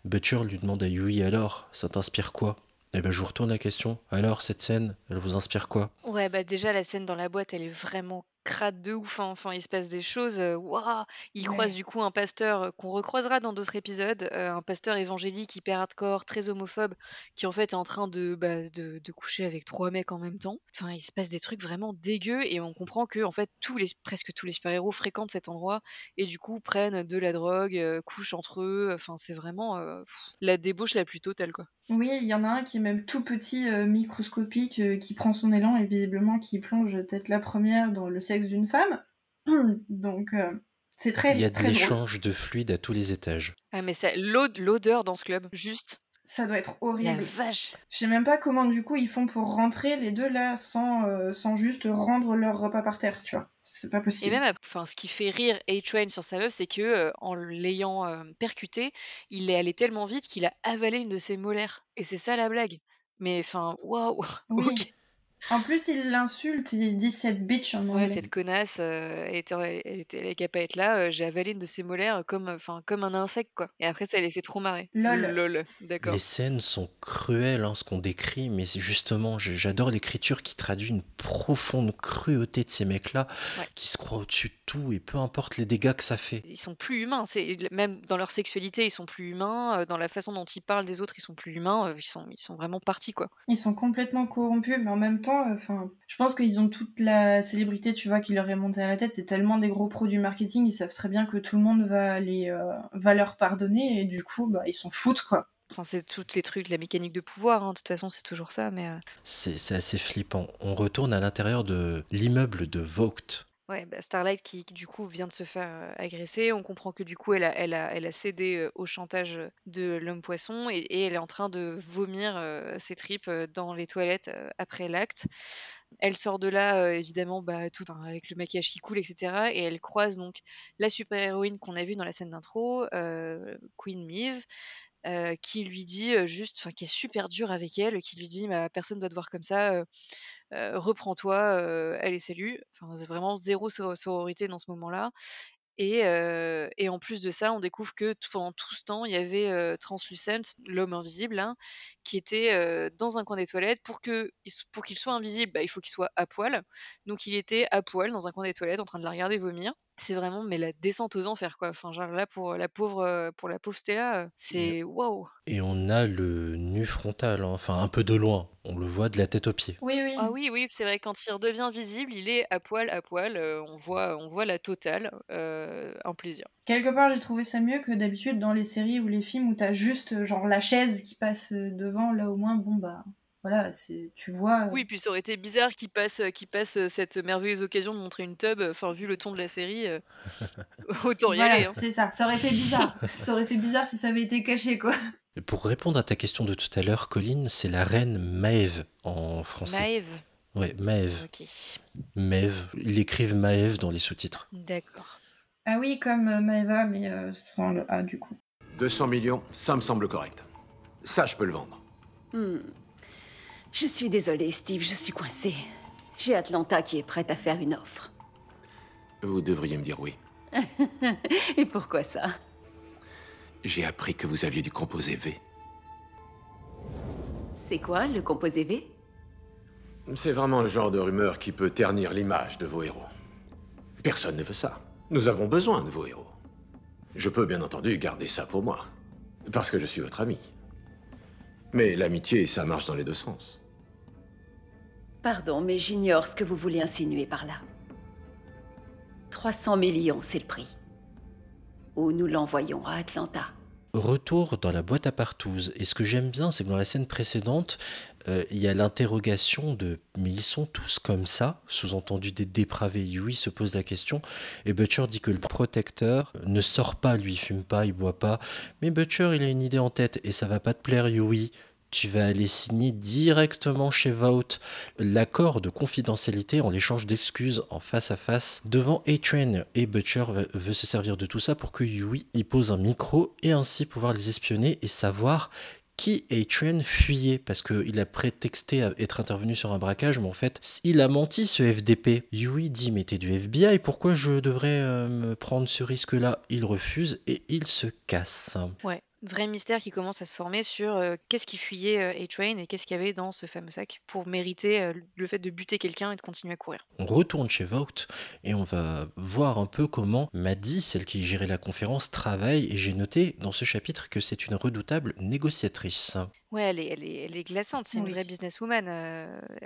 Butcher lui demande à Yui alors, ça t'inspire quoi? Eh ben je vous retourne la question. Alors cette scène, elle vous inspire quoi? Ouais, bah déjà la scène dans la boîte, elle est vraiment crade de ouf. hein. Enfin, il se passe des choses. Waouh! Il croise Ouais. du coup un pasteur qu'on recroisera dans d'autres épisodes, un pasteur évangélique hyper hardcore, très homophobe, qui en fait est en train de, bah, de, de coucher avec trois mecs en même temps. Enfin, il se passe des trucs vraiment dégueux et on comprend que en fait tous les, presque tous les super-héros fréquentent cet endroit et du coup prennent de la drogue, couchent entre eux. Enfin, c'est vraiment la débauche la plus totale quoi. Oui, il y en a un qui est même tout petit, microscopique, qui prend son élan et visiblement qui plonge tête la première dans le sexe d'une femme. Donc, euh, c'est très, Il y a de très drôle. l'échange de fluide à tous les étages. Ah, mais l'odeur dans ce club, juste Ça doit être la horrible. vache. Je sais même pas comment du coup ils font pour rentrer les deux là sans, euh, sans juste rendre leur repas par terre, tu vois. C'est pas Et possible. même, enfin, ce qui fait rire A-Train sur sa meuf, c'est que euh, en l'ayant euh, percuté, il est allé tellement vite qu'il a avalé une de ses molaires. Et c'est ça la blague. Mais enfin, waouh, Oui. ok. En plus, il l'insulte, il dit cette bitch en Ouais, anglais. cette connasse, euh, elle était, elle était, elle est capable d'être là. euh, J'ai avalé une de ses molaires comme, enfin, comme un insecte, quoi. Et après, ça les fait trop marrer. Lol. Lol, d'accord. Les scènes sont cruelles, hein, ce qu'on décrit, mais justement, j'adore l'écriture qui traduit une profonde cruauté de ces mecs-là, Ouais. qui se croient au-dessus de tout, et peu importe les dégâts que ça fait. Ils sont plus humains. C'est même dans leur sexualité, ils sont plus humains. euh, Dans la façon dont ils parlent des autres, ils sont plus humains. euh, Ils sont, ils sont vraiment partis, quoi. Ils sont complètement corrompus, mais en même temps, euh, enfin, je pense qu'ils ont toute la célébrité, tu vois, qui leur est montée à la tête. C'est tellement des gros produits marketing, ils savent très bien que tout le monde va les, euh, va leur pardonner, et du coup, bah, ils s'en foutent, quoi. Enfin, c'est tous les trucs, la mécanique de pouvoir. hein. De toute façon, c'est toujours ça. Mais euh, C'est c'est assez flippant. On retourne à l'intérieur de l'immeuble de Vogt. Bah, Starlight qui, du coup vient de se faire agresser. On comprend que du coup, elle a, cédé au chantage de l'homme poisson et, elle est en train de vomir ses tripes dans les toilettes après l'acte. Elle sort de là, évidemment, bah, tout avec le maquillage qui coule, etc. Et elle croise donc la super-héroïne qu'on a vue dans la scène d'intro, Queen euh, qui lui dit juste, enfin, qui est super dur avec elle, qui lui dit, bah, personne doit te voir comme ça, reprends-toi, allez, salut. Enfin, c'est vraiment zéro sor- sororité dans ce moment-là. Et, en plus de ça, on découvre que pendant tout ce temps, il y avait euh, Translucent, l'homme invisible, hein, qui était dans un coin des toilettes. Pour qu'il soit invisible, bah, il faut qu'il soit à poil. Donc il était à poil dans un coin des toilettes, en train de la regarder vomir. C'est vraiment mais la descente aux enfers, quoi. Enfin, genre là pour la pauvre, euh, pour la pauvre Stella, euh, c'est waouh. Et on a le nu frontal, hein, enfin un peu de loin. On le voit de la tête aux pieds. Oui, oui. Ah oui, oui, c'est vrai. Quand il redevient visible, il est à poil, à poil. euh, on voit, on voit la totale. euh, un plaisir. Quelque part, j'ai trouvé ça mieux que d'habitude dans les séries ou les films où t'as juste euh, genre la chaise qui passe euh, devant. Là, au moins, bon bah voilà, c'est tu vois. euh, Oui, puis ça aurait été bizarre qu'il passe, qu'il passe euh, cette merveilleuse occasion de montrer une tub. Enfin, vu le ton de la série, euh, autant y voilà, aller. hein. c'est ça. Ça aurait fait bizarre. ça aurait fait bizarre si ça avait été caché, quoi. Et pour répondre à ta question de tout à l'heure, Colline, c'est la reine Maeve en français. Maëve. Ouais, Maeve. Ok, Maeve. Ils écrivent Maeve dans les sous-titres. d'accord. Ah oui, comme euh, Maeva, mais euh, sans le A du coup. 200 millions, ça me semble correct. Ça, je peux le vendre. Hmm. Je suis désolée, Steve, je suis coincée. J'ai Atlanta qui est prête à faire une offre. Vous devriez me dire oui. Et pourquoi ça? J'ai appris que vous aviez du composé V. C'est quoi le composé V? C'est vraiment le genre de rumeur qui peut ternir l'image de vos héros. Personne ne veut ça. Nous avons besoin de vos héros. Je peux bien entendu garder ça pour moi. Parce que je suis votre ami. Mais l'amitié, ça marche dans les deux sens. Pardon, mais j'ignore ce que vous voulez insinuer par là. 300 millions, c'est le prix. Ou nous l'envoyons à Atlanta. Retour dans la boîte à partouze. Et ce que j'aime bien, c'est que dans la scène précédente, euh, il y a l'interrogation de mais ils sont tous comme ça, sous-entendu des dépravés. Yui se pose la question et Butcher dit que le protecteur ne sort pas, lui, il fume pas, il boit pas. Mais Butcher, il a une idée en tête et ça va pas te plaire, Yui tu vas aller signer directement chez Vout l'accord de confidentialité en l'échange d'excuses en face à face devant A-Train. Et Butcher veut se servir de tout ça pour que Yui y pose un micro et ainsi pouvoir les espionner et savoir qui A-Train fuyait parce qu'il a prétexté être intervenu sur un braquage, mais en fait, il a menti ce FDP. Yui dit Mais t'es du FBI, pourquoi je devrais euh, me prendre ce risque-là? Il refuse et il se casse. Ouais. Vrai mystère qui commence à se former sur qu'est-ce qui fuyait euh, A-Train et qu'est-ce qu'il y avait dans ce fameux sac pour mériter le fait de buter quelqu'un et de continuer à courir? On retourne chez Vogt et on va voir un peu comment Maddie, celle qui gérait la conférence, travaille et j'ai noté dans ce chapitre que c'est une redoutable négociatrice. Ouais, elle est, elle est, elle est glaçante, c'est une vraie businesswoman.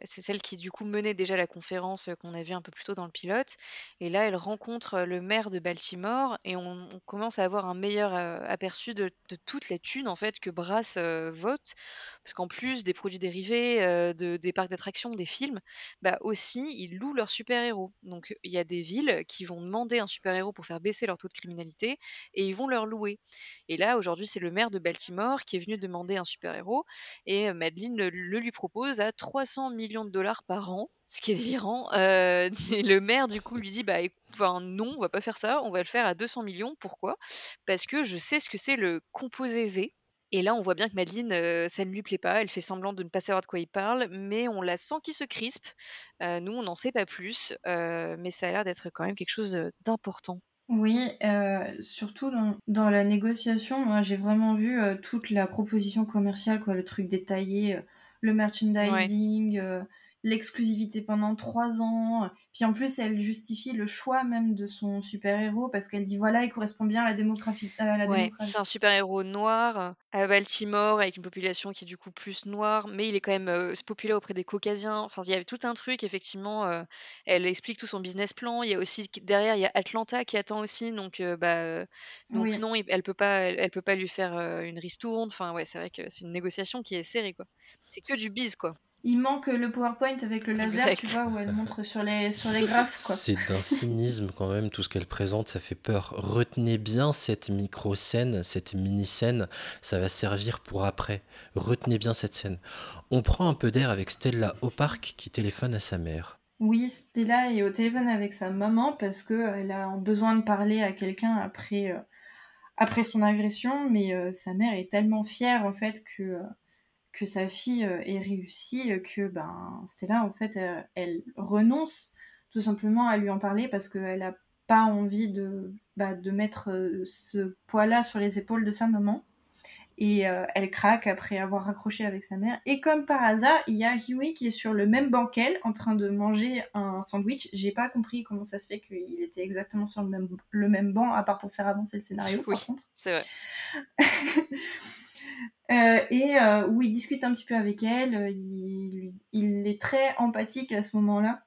c'est celle qui, du coup, menait déjà la conférence qu'on a vue un peu plus tôt dans le pilote. Et là, elle rencontre le maire de Baltimore et on, on commence à avoir un meilleur aperçu de, de toute la thune, en fait, que brasse euh, Vogt. Parce qu'en plus des produits dérivés, euh, de, des parcs d'attractions, des films, bah aussi, ils louent leurs super-héros. Donc, il y a des villes qui vont demander un super-héros pour faire baisser leur taux de criminalité et ils vont leur louer. Et là, aujourd'hui, c'est le maire de Baltimore qui est venu demander un super-héros et euh, Madeleine le, lui propose à 300 millions de dollars par an, ce qui est délirant. Euh, et le maire, du coup, lui dit bah, non, on va pas faire ça, on va le faire à 200 millions. Pourquoi? Parce que je sais ce que c'est le composé V. Et là, on voit bien que Madeleine, euh, ça ne lui plaît pas. Elle fait semblant de ne pas savoir de quoi il parle, mais on la sent qui se crispe. Euh, nous, on n'en sait pas plus, euh, mais ça a l'air d'être quand même quelque chose d'important. Oui, surtout dans, dans la négociation, moi j'ai vraiment vu toute la proposition commerciale, quoi, le truc détaillé, le merchandising, l'exclusivité pendant trois ans. Puis en plus, elle justifie le choix même de son super-héros parce qu'elle dit voilà, il correspond bien à la démographie. Ouais, c'est un super-héros noir euh, à Baltimore avec une population qui est du coup plus noire, mais il est quand même euh, populaire auprès des Caucasiens. Enfin, il y avait tout un truc, effectivement. euh, elle explique tout son business plan. Il y a aussi derrière, il y a Atlanta qui attend aussi, donc bah donc Oui. non, il- elle peut pas, elle, elle peut pas lui faire une ristourne. Enfin, ouais, c'est vrai que c'est une négociation qui est serrée, quoi. C'est que du bise, quoi. Il manque le PowerPoint avec le laser, Exact. tu vois, où elle montre sur les, sur les graphes. C'est d'un cynisme quand même, tout ce qu'elle présente, ça fait peur. Retenez bien cette micro-scène, cette mini-scène, ça va servir pour après. Retenez bien cette scène. On prend un peu d'air avec Stella au parc qui téléphone à sa mère. Oui, Stella est au téléphone avec sa maman parce que euh, a besoin de parler à quelqu'un après, euh, après son agression, mais euh, sa mère est tellement fière en fait que, euh, que sa fille euh, ait réussi euh, que ben Stella en fait elle, elle renonce tout simplement à lui en parler parce qu'elle a pas envie de, bah, de mettre euh, ce poids-là sur les épaules de sa maman. Et euh, elle craque après avoir raccroché avec sa mère. Et comme par hasard, il y a Huey qui est sur le même banc qu'elle, en train de manger un sandwich. J'ai pas compris comment ça se fait qu'il était exactement sur le même, le même banc, à part pour faire avancer le scénario, Oui, par contre. c'est vrai. Euh, et euh, où il discute un petit peu avec elle. euh, Il, est très empathique à ce moment-là.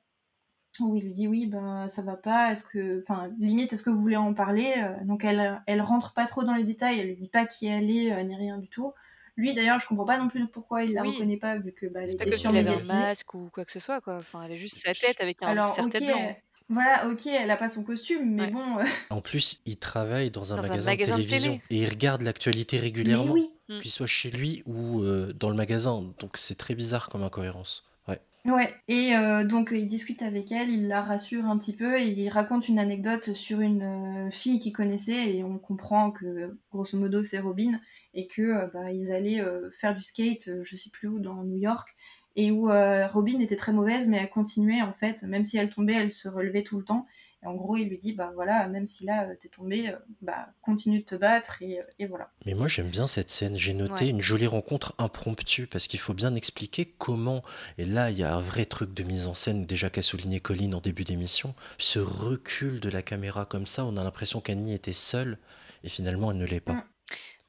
Où il lui dit oui, ben ça va pas. Est-ce que, enfin, limite, est-ce que vous voulez en parler Donc elle, elle rentre pas trop dans les détails. Elle lui dit pas qui elle est euh, ni rien du tout. Lui d'ailleurs, je comprends pas non plus pourquoi il la Oui. reconnaît pas vu que bah, elle C'est pas comme s'il avait un masque ou quoi que ce soit, quoi. Enfin, elle a juste sa tête avec un Alors blanc. euh, voilà, ok, elle a pas son costume, mais bon. euh, En plus, il travaille dans un, Dans un magasin, de de télévision télé. et il regarde l'actualité régulièrement, oui. Mm. qu'il soit chez lui ou euh, dans le magasin. Donc c'est très bizarre comme incohérence. Ouais. Ouais, et euh, donc il discute avec elle, il la rassure un petit peu, et il raconte une anecdote sur une euh, fille qu'il connaissait, et on comprend que grosso modo c'est Robin, et que euh, bah, ils allaient euh, faire du skate, euh, je sais plus où, dans New York, et où euh, Robin était très mauvaise, mais elle continuait en fait, même si elle tombait, elle se relevait tout le temps. Et en gros, il lui dit, bah voilà, même si là euh, t'es tombé, euh, bah continue de te battre, et, euh, et voilà. Mais moi j'aime bien cette scène. J'ai noté Ouais. une jolie rencontre impromptue parce qu'il faut bien expliquer comment. Et là il y a un vrai truc de mise en scène déjà qu'a souligné Colline en début d'émission. Ce recul de la caméra comme ça, on a l'impression qu'Annie était seule et finalement elle ne l'est pas. Mm.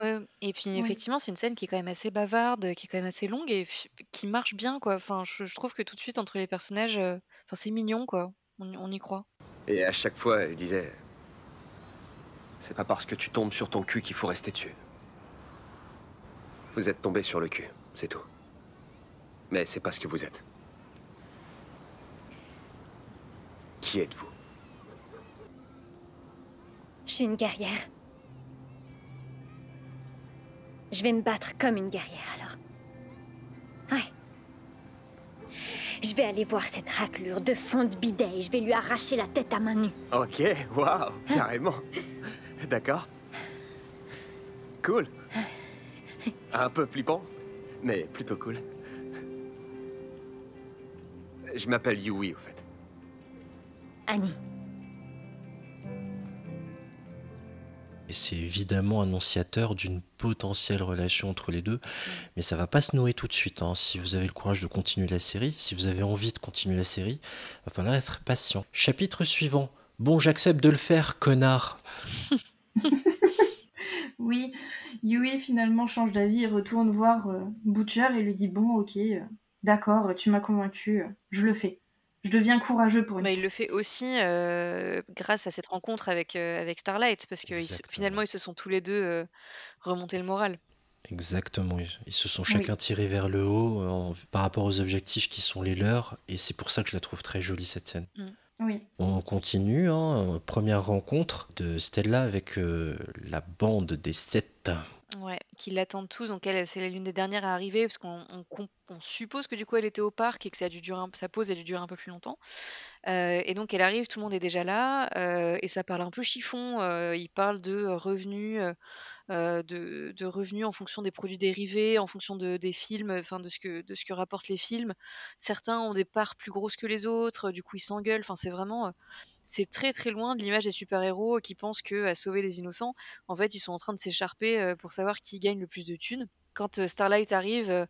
Ouais, et puis Oui. effectivement, c'est une scène qui est quand même assez bavarde, qui est quand même assez longue et qui marche bien, quoi. Enfin, je je trouve que tout de suite entre les personnages, enfin, c'est mignon, quoi. On y croit. Et à chaque fois, elle disait C'est pas parce que tu tombes sur ton cul qu'il faut rester dessus. Vous êtes tombé sur le cul, c'est tout. Mais c'est pas ce que vous êtes. Qui êtes-vous? Je suis une guerrière. Je vais me battre comme une guerrière alors. Ouais. Je vais aller voir cette raclure de fond de bidet et je vais lui arracher la tête à main nue. Ok, waouh, carrément. D'accord. Cool. Un peu flippant, mais plutôt cool. Je m'appelle Yui, au fait. Annie. Et c'est évidemment annonciateur d'une potentielle relation entre les deux, mais ça va pas se nouer tout de suite. hein. Si vous avez le courage de continuer la série, si vous avez envie de continuer la série, va falloir être patient. Chapitre suivant. Bon, j'accepte de le faire, connard. Oui, Yui finalement change d'avis et retourne voir euh, Butcher et lui dit Bon, ok, euh, d'accord, tu m'as convaincu, euh, je le fais. Je deviens courageux pour une Bah, il le fait aussi, heu, grâce à cette rencontre avec, heu, avec Starlight parce que ils se finalement, ils se sont tous les 2 heu, remontés le moral. Exactement, ils, ils se sont Oui. chacun tirés vers le haut en- par rapport aux objectifs qui sont les leurs, et c'est pour ça que je la trouve très jolie cette scène. Oui. On continue, hein, première rencontre de Stella avec euh, la bande des sept. Ouais, qui l'attendent tous, donc elle, c'est l'une des dernières à arriver parce qu'on suppose que du coup elle était au parc et que ça a dû durer sa pause a dû durer un peu plus longtemps. Heu et donc elle arrive, tout le monde est déjà là, heu et ça parle un peu chiffon, heu, ils parlent de, revenus, heu, de revenus en fonction des produits dérivés, en fonction de des films, enfin de ce que de ce que rapportent les films. Certains ont des parts plus grosses que les autres, du coup ils s'engueulent, enfin c'est vraiment, heu, c'est très, très loin de l'image des super-héros qui pensent qu'à sauver les innocents, en fait, ils sont en train de s'écharper, heu, pour savoir qui gagne le plus de thunes. Quand, Starlight arrive,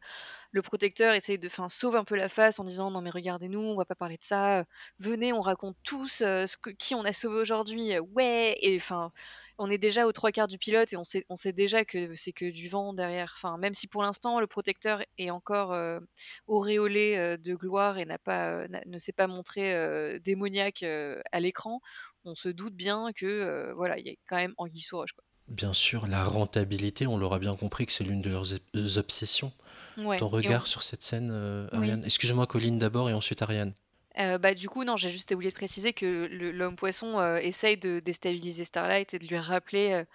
le protecteur essaye de enfin, sauve un peu la face en disant: «Non mais regardez-nous, on va pas parler de ça, venez, on raconte tous, ce que qui on a sauvé aujourd'hui, ouais!» et enfin, on est déjà aux 3 quarts du pilote et on sait on sait déjà que c'est que du vent derrière. Enfin, même si pour l'instant le protecteur est encore, heu, auréolé, heu, de gloire et n'a pas, n'a ne s'est pas montré, démoniaque, à l'écran, on se doute bien que, voilà, il y a quand même anguille sous roche, quoi. Bien sûr, la rentabilité, on l'aura bien compris que c'est l'une de leurs ob- obsessions. Ouais, Ton regard on sur cette scène, euh, Oui. Ariane Excuse-moi, Colline d'abord et ensuite Ariane. Heu, bah, du coup, non, j'ai juste oublié de préciser que le l'homme poisson, heu, essaye de déstabiliser Starlight et de lui rappeler, heu,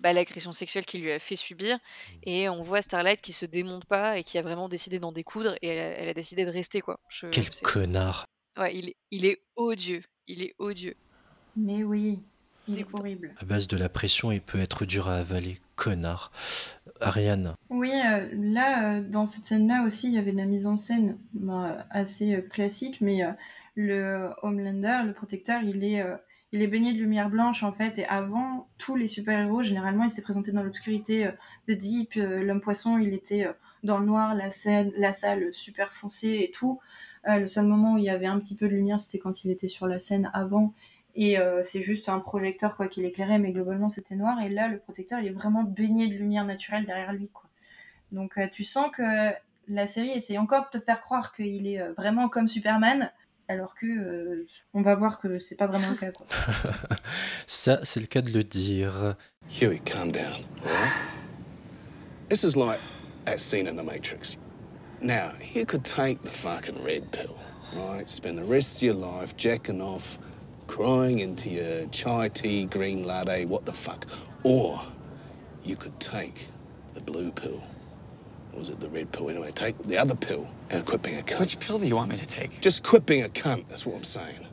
bah, l'agression sexuelle qu'il lui a fait subir et on voit Starlight qui se démonte pas et qui a vraiment décidé d'en découdre et elle a elle a décidé de rester, quoi. Je Quel c'est connard ouais, il est il est odieux, il est odieux. Mais oui, il est Dégoûtant. horrible. À base de la pression, il peut être dur à avaler. Connard. Ariane. Oui, euh, là, euh, dans cette scène-là aussi, il y avait de la mise en scène bah, assez euh, classique, mais le Homelander, le protecteur, il est, il est baigné de lumière blanche en fait. Et avant, tous les super-héros, généralement, ils étaient présentés dans l'obscurité de Deep. euh, L'homme poisson, il était dans le noir, la, scène, la salle super foncée et tout. Le seul moment où il y avait un petit peu de lumière, c'était quand il était sur la scène avant. Et euh, c'est juste un projecteur quoi qui l'éclairait, mais globalement c'était noir. Et là, le protecteur, il est vraiment baigné de lumière naturelle derrière lui. Quoi. Donc euh, tu sens que la série essaye encore de te faire croire qu'il est euh, vraiment comme Superman, alors que euh, on va voir que c'est pas vraiment le cas. Quoi. Ça, c'est le cas de le dire. Huey, calm down. right? This is like that scene in The Matrix. Now, you could take the fucking red pill, right? Spend the rest of your life jacking off, crying into your chai tea, green latte, what the fuck. Or you could take the blue pill. Or was it the red pill? Anyway, take the other pill and quit being a cunt. Which pill do you want me to take? Just quit being a cunt, that's what I'm saying.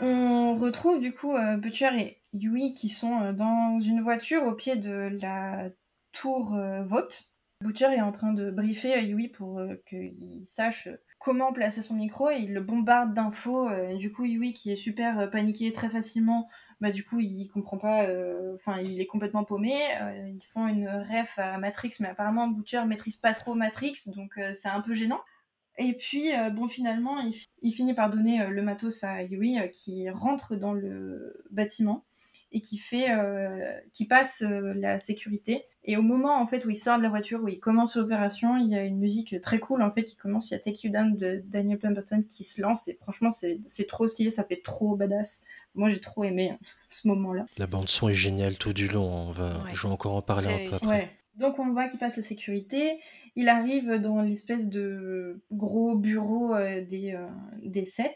On retrouve du coup euh, Butcher et Yui qui sont euh, dans une voiture au pied de la tour euh, Vote. Butcher est en train de briefer Yui pour euh, qu'il sache comment placer son micro et il le bombarde d'infos. euh, du coup, Yui qui est super euh, paniqué très facilement, bah du coup il comprend pas, enfin il est complètement paumé. Ils font une ref à Matrix, mais apparemment Butcher maîtrise pas trop Matrix, donc c'est un peu gênant. Et puis, bon, finalement, il, fi- il finit par donner le matos à Yui qui rentre dans le bâtiment et qui fait, euh, qui passe euh, la sécurité. Et au moment en fait où il sort de la voiture, où il commence l'opération, il y a une musique très cool en fait qui commence. Il y a Take You Down de Daniel Pemberton qui se lance et franchement c'est c'est trop stylé, ça fait trop badass. Moi j'ai trop aimé hein, ce moment-là. La bande son est géniale tout du long. On va, Ouais. je vais encore en parler un peu après. Ouais. Donc on voit qu'il passe la sécurité, il arrive dans l'espèce de gros bureau euh, des, euh, des sets.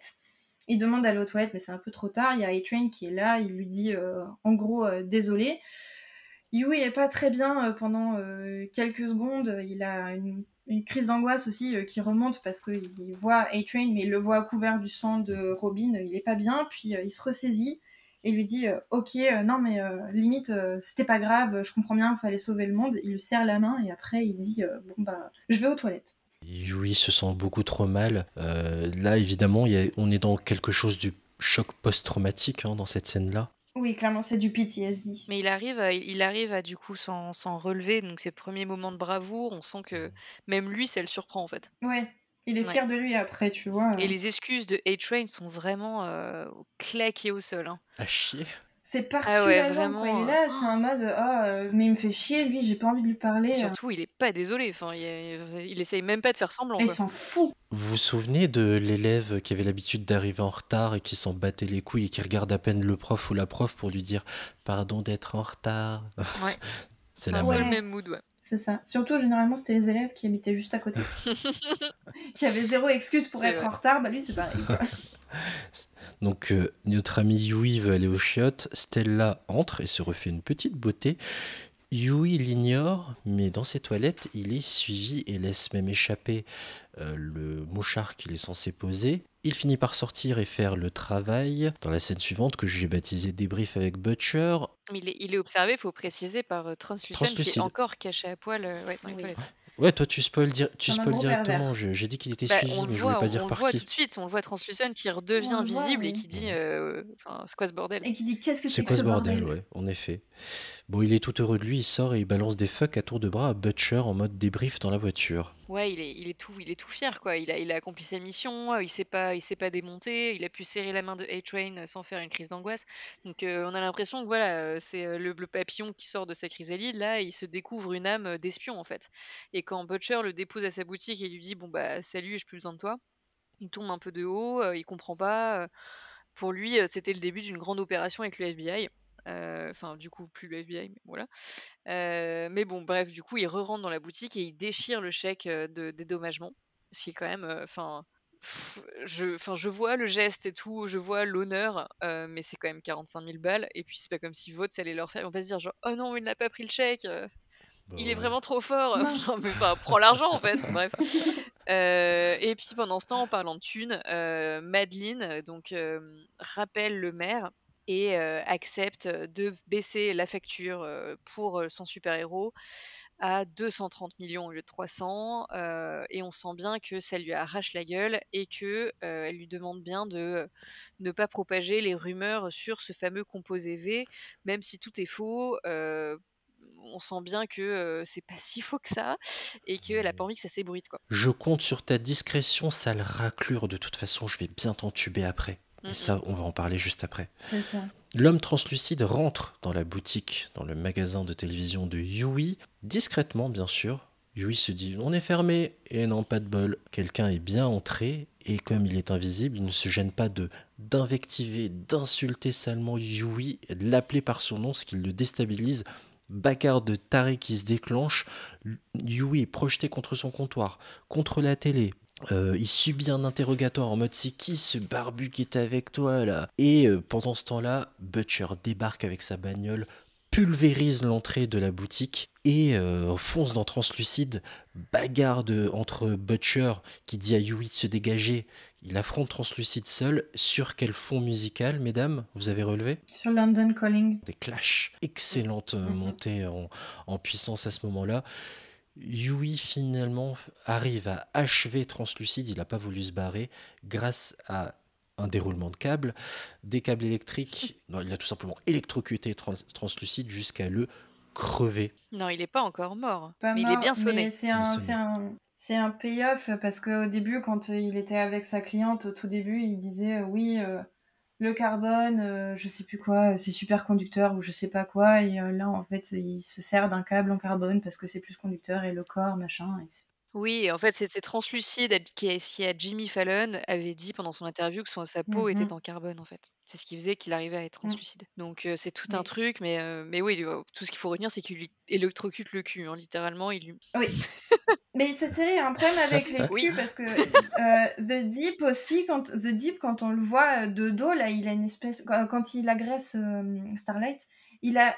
Il demande d'aller aux toilettes, mais c'est un peu trop tard. Il y a A-Train qui est là, il lui dit euh, en gros euh, désolé. Yui est pas très bien euh, pendant quelques secondes. Il a une, crise d'angoisse aussi qui remonte parce qu'il voit A-Train, mais il le voit couvert du sang de Robin. Il est pas bien, puis il se ressaisit et lui dit Ok, non, mais limite, c'était pas grave, je comprends bien, fallait sauver le monde. Il lui serre la main et après il dit Bon, bah, je vais aux toilettes. Yui se sent beaucoup trop mal. Euh, là, évidemment, il y a- on est dans quelque chose du choc post-traumatique hein, dans cette scène-là. Oui, clairement, c'est du PTSD. Mais il arrive, à, il arrive à du coup s'en s'en relever, donc ses premiers moments de bravoure, on sent que même lui, ça le surprend en fait. Ouais, il est Ouais. fier de lui après, tu vois. Et les excuses de A-Train sont vraiment euh, claquées au sol. hein. À chier. C'est parti Ah ouais, quoi. Il vraiment, est là, c'est en mode Ah, euh, mais il me fait chier, lui, j'ai pas envie de lui parler. Surtout, il est pas désolé. Enfin, il, il essaye même pas de faire semblant. Il s'en fout. Vous vous souvenez de l'élève qui avait l'habitude d'arriver en retard et qui s'en battait les couilles et qui regarde à peine le prof ou la prof pour lui dire pardon d'être en retard? Ouais. C'est un la peu même. le même mood, ouais. C'est ça. Surtout, généralement, c'était les élèves qui habitaient juste à côté. qui avaient zéro excuse pour être vrai. en retard. Bah, lui, c'est pareil, quoi. Donc euh, notre ami Yui veut aller aux chiottes, Stella entre et se refait une petite beauté. Yui l'ignore, mais dans ses toilettes, il est suivi et laisse même échapper euh, le mouchard qu'il est censé poser. Il finit par sortir et faire le travail dans la scène suivante que j'ai baptisé débrief avec Butcher. Mais il est, il est observé, faut préciser, par euh, Translucent qui Translucide. est encore caché à poil euh, ouais, dans les toilettes. Ouais, toi tu spoil, tu directement. Je- J'ai dit qu'il était Bah, suivi, mais je voit, voulais pas on, dire on le par voit qui. tout de suite, on le voit Translucent qui redevient voit, visible et qui dit euh, enfin, c'est quoi ce bordel? Et qui dit Qu'est-ce que C'est c'est quoi ce ce bordel, bordel? ouais, en effet. Bon, il est tout heureux de lui, il sort et il balance des fucks à tour de bras à Butcher en mode débrief dans la voiture. Ouais, il est, il est tout, il est tout fier quoi. Il a, il a accompli sa mission. euh, Il s'est pas, il s'est pas démonté. Il a pu serrer la main de A-Train euh, sans faire une crise d'angoisse. Donc euh, on a l'impression que voilà, c'est le, papillon qui sort de sa chrysalide. Là, il se découvre une âme d'espion en fait. Et quand Butcher le dépose à sa boutique et lui dit bon bah salut, j'ai plus besoin de toi, il tombe un peu de haut. il comprend pas. pour lui, c'était le début d'une grande opération avec le FBI. Euh, Enfin, du coup, plus le FBI, mais voilà. Euh, mais bon, bref, du coup, il re-rentre dans la boutique et il déchire le chèque euh, de dédommagement. Ce qui est quand même. euh, Enfin. je, enfin, je vois le geste et tout, je vois l'honneur, euh, mais c'est quand même 45 000 balles. Et puis, c'est pas comme si vote, ça allait leur faire. Vont pas se dire, genre, oh non, il n'a pas pris le chèque. il est vraiment trop fort. Non, mais enfin, prends l'argent en fait. Bref. Euh, et puis pendant ce temps, en parlant de thunes, euh, Madeleine donc euh, rappelle le maire et accepte de baisser la facture pour son super-héros à 230 millions au lieu de 300 euh, et on sent bien que ça lui arrache la gueule et que elle lui demande bien de ne pas propager les rumeurs sur ce fameux composé V même si tout est faux on sent bien que c'est pas si faux que ça et qu'elle a pas envie que ça s'ébruite quoi. Je compte sur ta discrétion, sale raclure. De toute façon, je vais bien t'entuber après. Et ça, on va en parler juste après. L'homme translucide rentre dans la boutique, dans le magasin de télévision de Yui, discrètement bien sûr. Yui se dit on est fermé et non pas de bol. Quelqu'un est bien entré et comme il est invisible, il ne se gêne pas de d'invectiver, d'insulter salement Yui, et de l'appeler par son nom, ce qui le déstabilise. Bagarre de taré qui se déclenche. Yui est projeté contre son comptoir, contre la télé. Euh, il subit un interrogatoire en mode c'est qui ce barbu qui est avec toi là? Et euh, pendant ce temps-là, Butcher débarque avec sa bagnole, pulvérise l'entrée de la boutique et euh, fonce dans Translucide. Bagarre de, entre Butcher qui dit à Yui de se dégager. Il affronte Translucide seul. Sur quel fond musical, mesdames? Vous avez relevé? Sur London Calling. des clashs. Excellente euh, montée en, en puissance à ce moment-là. Yui finalement arrive à achever Translucide, il n'a pas voulu se barrer, grâce à un déroulement de câbles, des câbles électriques. Non, il a tout simplement électrocuté Trans- Translucide jusqu'à le crever. Non, il est pas encore mort, Pas mais il est bien sonné. mais c'est un, c'est un, c'est un payoff parce qu'au début, quand il était avec sa cliente, au tout début, il disait euh, oui, euh, le carbone, euh, je sais plus quoi, c'est super conducteur ou je sais pas quoi. Et euh, là, en fait, il se sert d'un câble en carbone parce que c'est plus conducteur et le corps, machin. et Oui, en fait, c'est c'est translucide, elle- qui est- qui a Jimmy Fallon avait dit pendant son interview que son- sa peau Mhm. était en carbone, en fait. C'est ce qui faisait qu'il arrivait à être Mm. translucide. Donc, c'est tout un Oui. truc, mais, mais oui, tout ce qu'il faut retenir, c'est qu'il lui électrocute le cul, hein, littéralement. Il lui... Oui. Mais cette série a un problème avec les Oui. culs parce que The Deep aussi, quand The Deep, quand on le voit de dos, là, il a une espèce. Quand, quand il agresse Starlight, il a.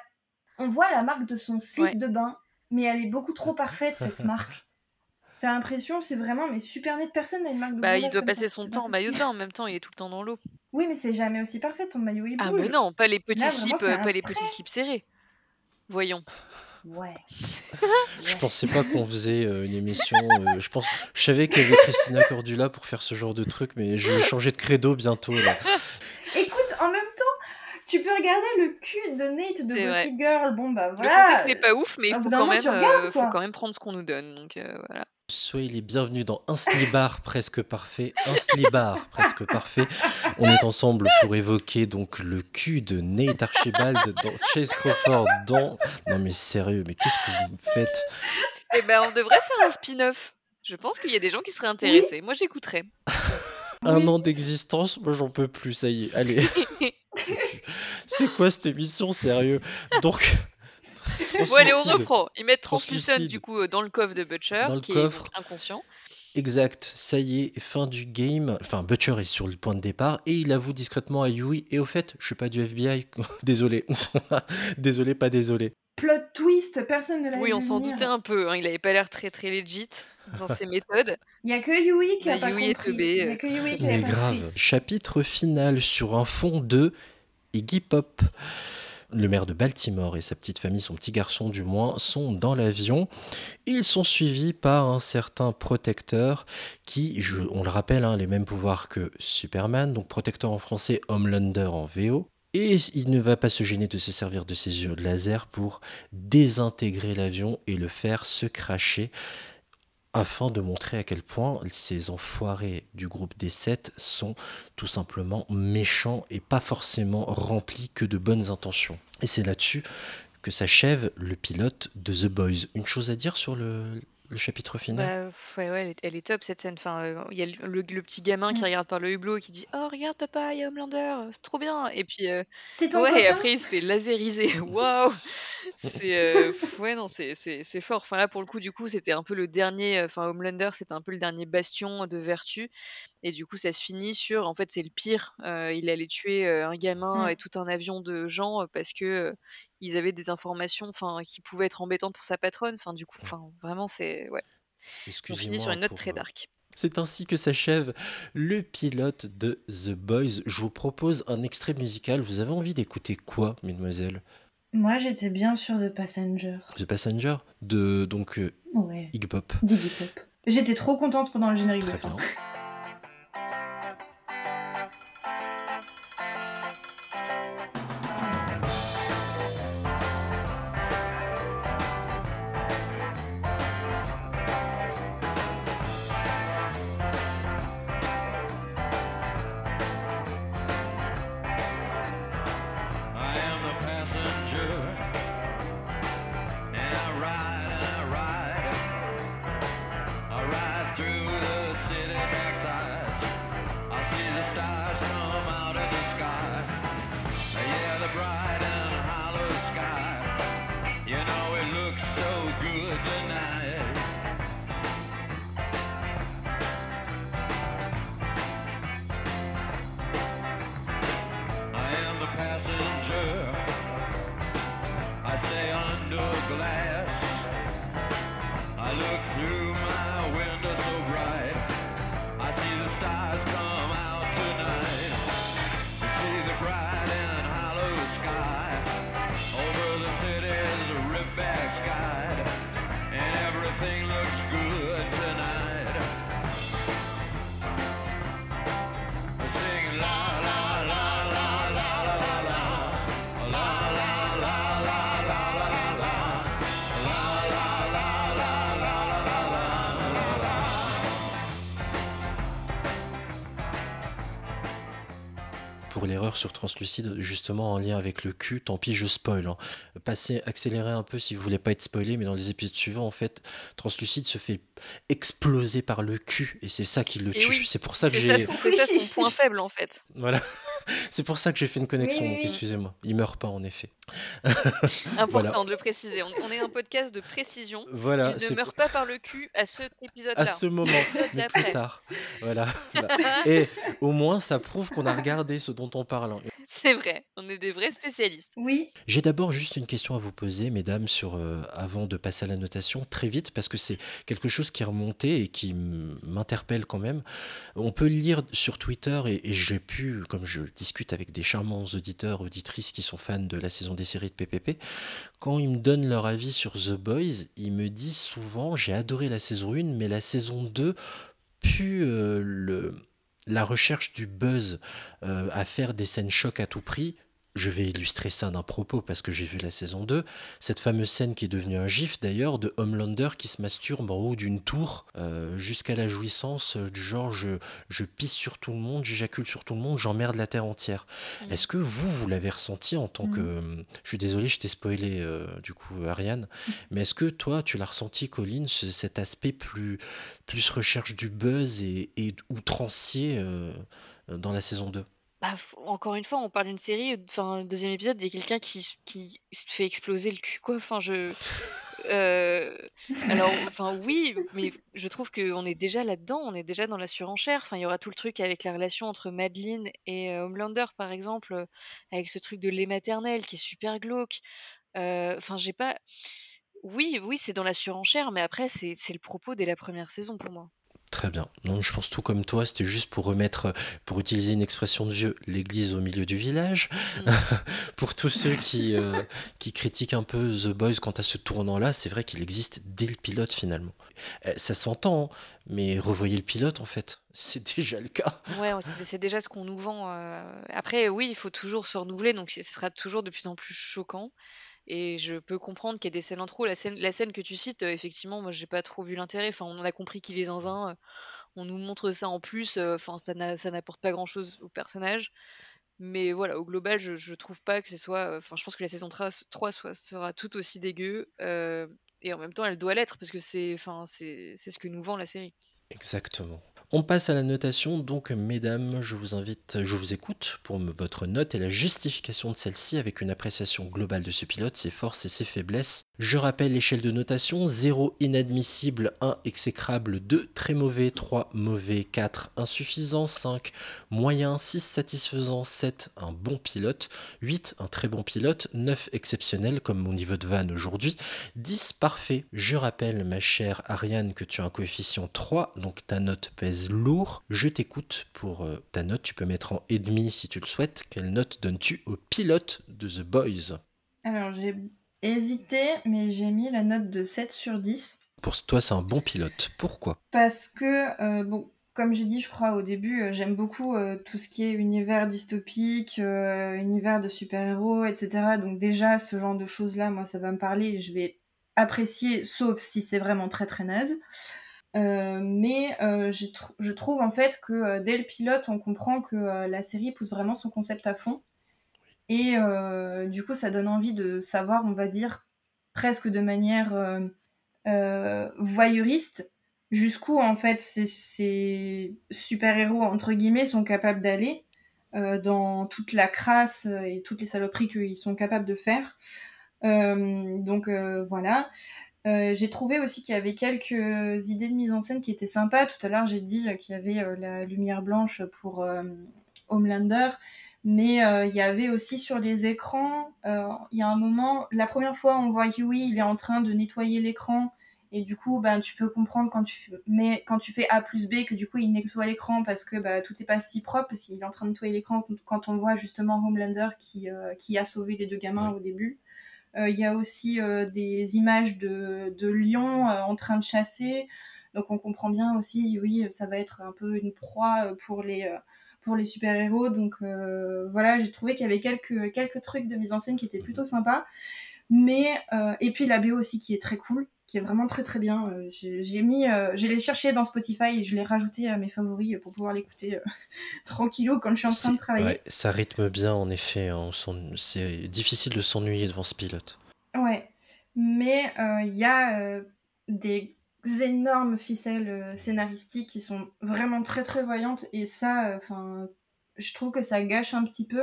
On voit la marque de son slip Ouais. de bain, mais elle est beaucoup trop parfaite cette marque. T'as l'impression, c'est vraiment mais super net. Personne n'a une marque de Bah, il doit passer ça, son temps en maillot de bain, en même temps, il est tout le temps dans l'eau. Oui, mais c'est jamais aussi parfait. Ton maillot il Ah, bouge. mais non, pas les petits Là, slips, vraiment, euh, pas les petits slips serrés. Voyons. Ouais. Je pensais pas qu'on faisait euh, une émission. euh, je pense, je savais qu'il y avait Christina Cordula pour faire ce genre de truc, mais je vais changer de credo bientôt. Là. Écoute, en même temps, tu peux regarder le cul de Nate de. Gossip Girl. Bon, bah Le voilà. contexte n'est pas ouf, mais il au faut quand, même, euh, faut quand même prendre ce qu'on nous donne. Donc, euh, voilà. Soyez les bienvenus dans Un Slibar presque parfait. Un Slibar presque parfait. On est ensemble pour évoquer donc le cul de Nate Archibald dans Chase Crawford dans. Non mais sérieux, mais qu'est-ce que vous me faites? Eh ben, on devrait faire un spin-off. Je pense qu'il y a des gens qui seraient intéressés. Moi, j'écouterais. Un an d'existence, moi j'en peux plus, ça y est, allez. C'est quoi cette émission, sérieux? Donc. Bon, allez, on reprend. Ils mettent Translucent, du coup, euh, dans le coffre de Butcher, Dans le qui coffre. est inconscient. Exact, ça y est, fin du game. Enfin, Butcher est sur le point de départ et il avoue discrètement à Yui. Et au fait, je suis pas du FBI. désolé. désolé, pas désolé. Plot twist, personne ne l'a Oui, on s'en doutait un peu. hein, Il avait pas l'air très très legit dans ses méthodes. Il y a que Yui qui a pas Yui est compris. teubé, Il y a que Yui qui Mais pas grave. compris. Chapitre final sur un fond de Iggy Pop. Le maire de Baltimore et sa petite famille, son petit garçon du moins, sont dans l'avion. Ils sont suivis par un certain protecteur qui, on le rappelle, hein, les mêmes pouvoirs que Superman, donc protecteur en français, Homelander en VO. Et il ne va pas se gêner de se servir de ses yeux laser pour désintégrer l'avion et le faire se cracher afin de montrer à quel point ces enfoirés du groupe des sept sont tout simplement méchants et pas forcément remplis que de bonnes intentions. Et c'est là-dessus que s'achève le pilote de The Boys. Une chose à dire sur le, le chapitre final Bah, ouais, ouais, elle est, elle est top cette scène. Enfin, euh, il y a le, le- le petit gamin qui Mm. regarde par le hublot et qui dit Oh, regarde, papa, il y a Homelander, trop bien. Et puis, euh, C'est ton ouais, et copain après, il se fait laseriser. Waouh C'est, euh, pff, ouais, non, c'est c'est- c'est fort. Enfin, là, pour le coup, du coup, c'était un peu le dernier. euh, Enfin, Homelander, c'était un peu le dernier bastion de vertu. Et du coup, ça se finit sur En fait, c'est le pire. Euh, il allait tuer euh, un gamin Mm. et tout un avion de gens euh, parce que. euh, ils avaient des informations enfin, qui pouvaient être embêtantes pour sa patronne. Enfin, du coup, enfin, vraiment, c'est. Ouais. On finit sur une note très euh, dark. C'est ainsi que s'achève le pilote de The Boys. Je vous propose un extrait musical. Vous avez envie d'écouter quoi, mesdemoiselles? Moi, j'étais bien sur The Passenger. The Passenger de donc euh, Ouais. Iggy Pop. J'étais trop contente pendant le générique de Très fin. bien. Translucide, justement en lien avec le cul. Tant pis, je spoil. hein. Passez, accélérez un peu si vous voulez pas être spoilé, mais dans les épisodes suivants, en fait, Translucide se fait exploser par le cul et c'est ça qui le tue. oui, c'est pour ça que j'ai. c'est ça son point faible en fait. Voilà. C'est pour ça que j'ai fait une connexion, Oui, donc oui, excusez-moi. Il meurt pas en effet. Important Voilà. de le préciser. On, est un podcast de précision. Voilà, Il ne meurt pas par le cul à cet épisode-là. À ce moment, mais plus tard. Voilà. Et au moins, ça prouve qu'on a regardé ce dont on parle. C'est vrai, on est des vrais spécialistes. Oui. J'ai d'abord juste une question à vous poser, mesdames, sur, euh, avant de passer à la notation, très vite, parce que c'est quelque chose qui est remonté et qui m'interpelle quand même. On peut le lire sur Twitter, et, et j'ai pu, comme je discute avec des charmants auditeurs, auditrices qui sont fans de la saison des séries de PPP, quand ils me donnent leur avis sur The Boys, ils me disent souvent, j'ai adoré la saison 1, mais la saison 2 pue euh, le, la recherche du buzz euh, à faire des scènes choc à tout prix. Je vais illustrer ça d'un propos parce que j'ai vu la saison 2. Cette fameuse scène qui est devenue un gif d'ailleurs de Homelander qui se masturbe en haut d'une tour euh, jusqu'à la jouissance euh, du genre je, je pisse sur tout le monde, j'éjacule sur tout le monde, j'emmerde la terre entière. Mm. Est-ce que vous, vous l'avez ressenti en tant que... euh, Je suis désolé, je t'ai spoilé euh, du coup Ariane, mais est-ce que toi tu l'as ressenti Colline, ce- cet aspect plus, plus recherche du buzz et, et outrancier euh, dans la saison 2 Bah, f- encore une fois, on parle d'une série, enfin, le deuxième épisode, il y a quelqu'un qui, qui se fait exploser le cul, quoi. Enfin, je. Euh, alors, enfin, oui, mais je trouve qu'on est déjà là-dedans, on est déjà dans la surenchère. Enfin, il y aura tout le truc avec la relation entre Madeline et euh, Homelander, par exemple, euh, avec ce truc de lait maternel qui est super glauque. Euh, Enfin, j'ai pas. Oui, oui, c'est dans la surenchère, mais après, c'est le propos dès la première saison pour moi. Très bien. Je pense tout comme toi, c'était juste pour remettre, pour utiliser une expression de vieux, l'église au milieu du village. pour tous ceux qui, euh, qui critiquent un peu The Boys quant à ce tournant-là, c'est vrai qu'il existe dès le pilote finalement. Euh, ça s'entend, hein, mais revoyez le pilote en fait. C'est déjà le cas. Ouais, c'est déjà ce qu'on nous vend. euh. Après, oui, il faut toujours se renouveler, donc ce sera toujours de plus en plus choquant. Et je peux comprendre qu'il y a des scènes en trop. La scène, la scène que tu cites, euh, effectivement, moi, j'ai pas trop vu l'intérêt. Enfin, on a compris qu'il est zinzin. euh, On nous montre ça en plus. euh, Enfin, ça n'a- ça n'apporte pas grand-chose au personnage. Mais voilà, au global, je, je trouve pas que ce soit. Enfin, je pense que la saison 3, 3 soit, sera tout aussi dégueu. et en même temps, elle doit l'être parce que c'est, c'est, c'est ce que nous vend la série. Exactement. On passe à la notation, donc mesdames, je vous invite, je vous écoute pour votre note et la justification de celle-ci avec une appréciation globale de ce pilote, ses forces et ses faiblesses. Je rappelle l'échelle de notation 0 inadmissible, 1 exécrable, 2 très mauvais, 3 mauvais, 4 insuffisant, 5 moyen, 6 satisfaisant, 7 un bon pilote, 8 un très bon pilote, 9 exceptionnel comme mon niveau de vanne aujourd'hui, 10 parfait. Je rappelle ma chère Ariane que tu as un coefficient 3, donc ta note pèse lourd. Je t'écoute pour euh, ta note, tu peux mettre en et demi si tu le souhaites. Quelle note donnes-tu au pilote de The Boys? Alors j'ai hésité, mais j'ai mis la note de 7 sur 10. Pour toi, c'est un bon pilote. Pourquoi? Parce que, euh, bon, comme j'ai dit, je crois au début, euh, j'aime beaucoup euh, tout ce qui est univers dystopique, euh, univers de super-héros, etc. Donc déjà, ce genre de choses-là, moi, ça va me parler et je vais apprécier, sauf si c'est vraiment très très naze. Euh, mais euh, je trouve en fait que euh, dès le pilote, on comprend que la série pousse vraiment son concept à fond. Et du coup, ça donne envie de savoir, on va dire, presque de manière voyeuriste, jusqu'où en fait ces, ces super-héros, entre guillemets, sont capables d'aller dans toute la crasse et toutes les saloperies qu'ils sont capables de faire. Donc voilà. Euh, j'ai trouvé aussi qu'il y avait quelques idées de mise en scène qui étaient sympas. Tout à l'heure, j'ai dit euh, qu'il y avait euh, la lumière blanche pour Homelander, mais il y avait aussi sur les écrans, il y a un moment, la première fois, on voit Huey, il est en train de nettoyer l'écran, et du coup, ben, tu peux comprendre quand tu, mets, quand tu fais A plus B que du coup, il nettoie l'écran parce que bah, tout est pas si propre, parce qu'il est en train de nettoyer l'écran quand on voit justement Homelander qui, euh, qui a sauvé les deux gamins au début. Euh, Il y a aussi euh, des images de, lions euh, en train de chasser. Donc on comprend bien aussi, oui, ça va être un peu une proie pour les, super-héros. Donc voilà, j'ai trouvé qu'il y avait quelques, trucs de mise en scène qui étaient plutôt sympas. Mais, et puis la BO aussi qui est très cool, qui est vraiment très très bien. Euh, j'ai mis, euh, j'ai les cherché dans Spotify et je l'ai rajouté à mes favoris pour pouvoir l'écouter euh, tranquillou quand je suis en train de travailler. Ouais, ça rythme bien en effet. hein, C'est difficile de s'ennuyer devant ce pilote. Ouais, mais euh, il y a euh, des énormes ficelles euh, scénaristiques qui sont vraiment très très voyantes et ça, enfin, je trouve que ça gâche un petit peu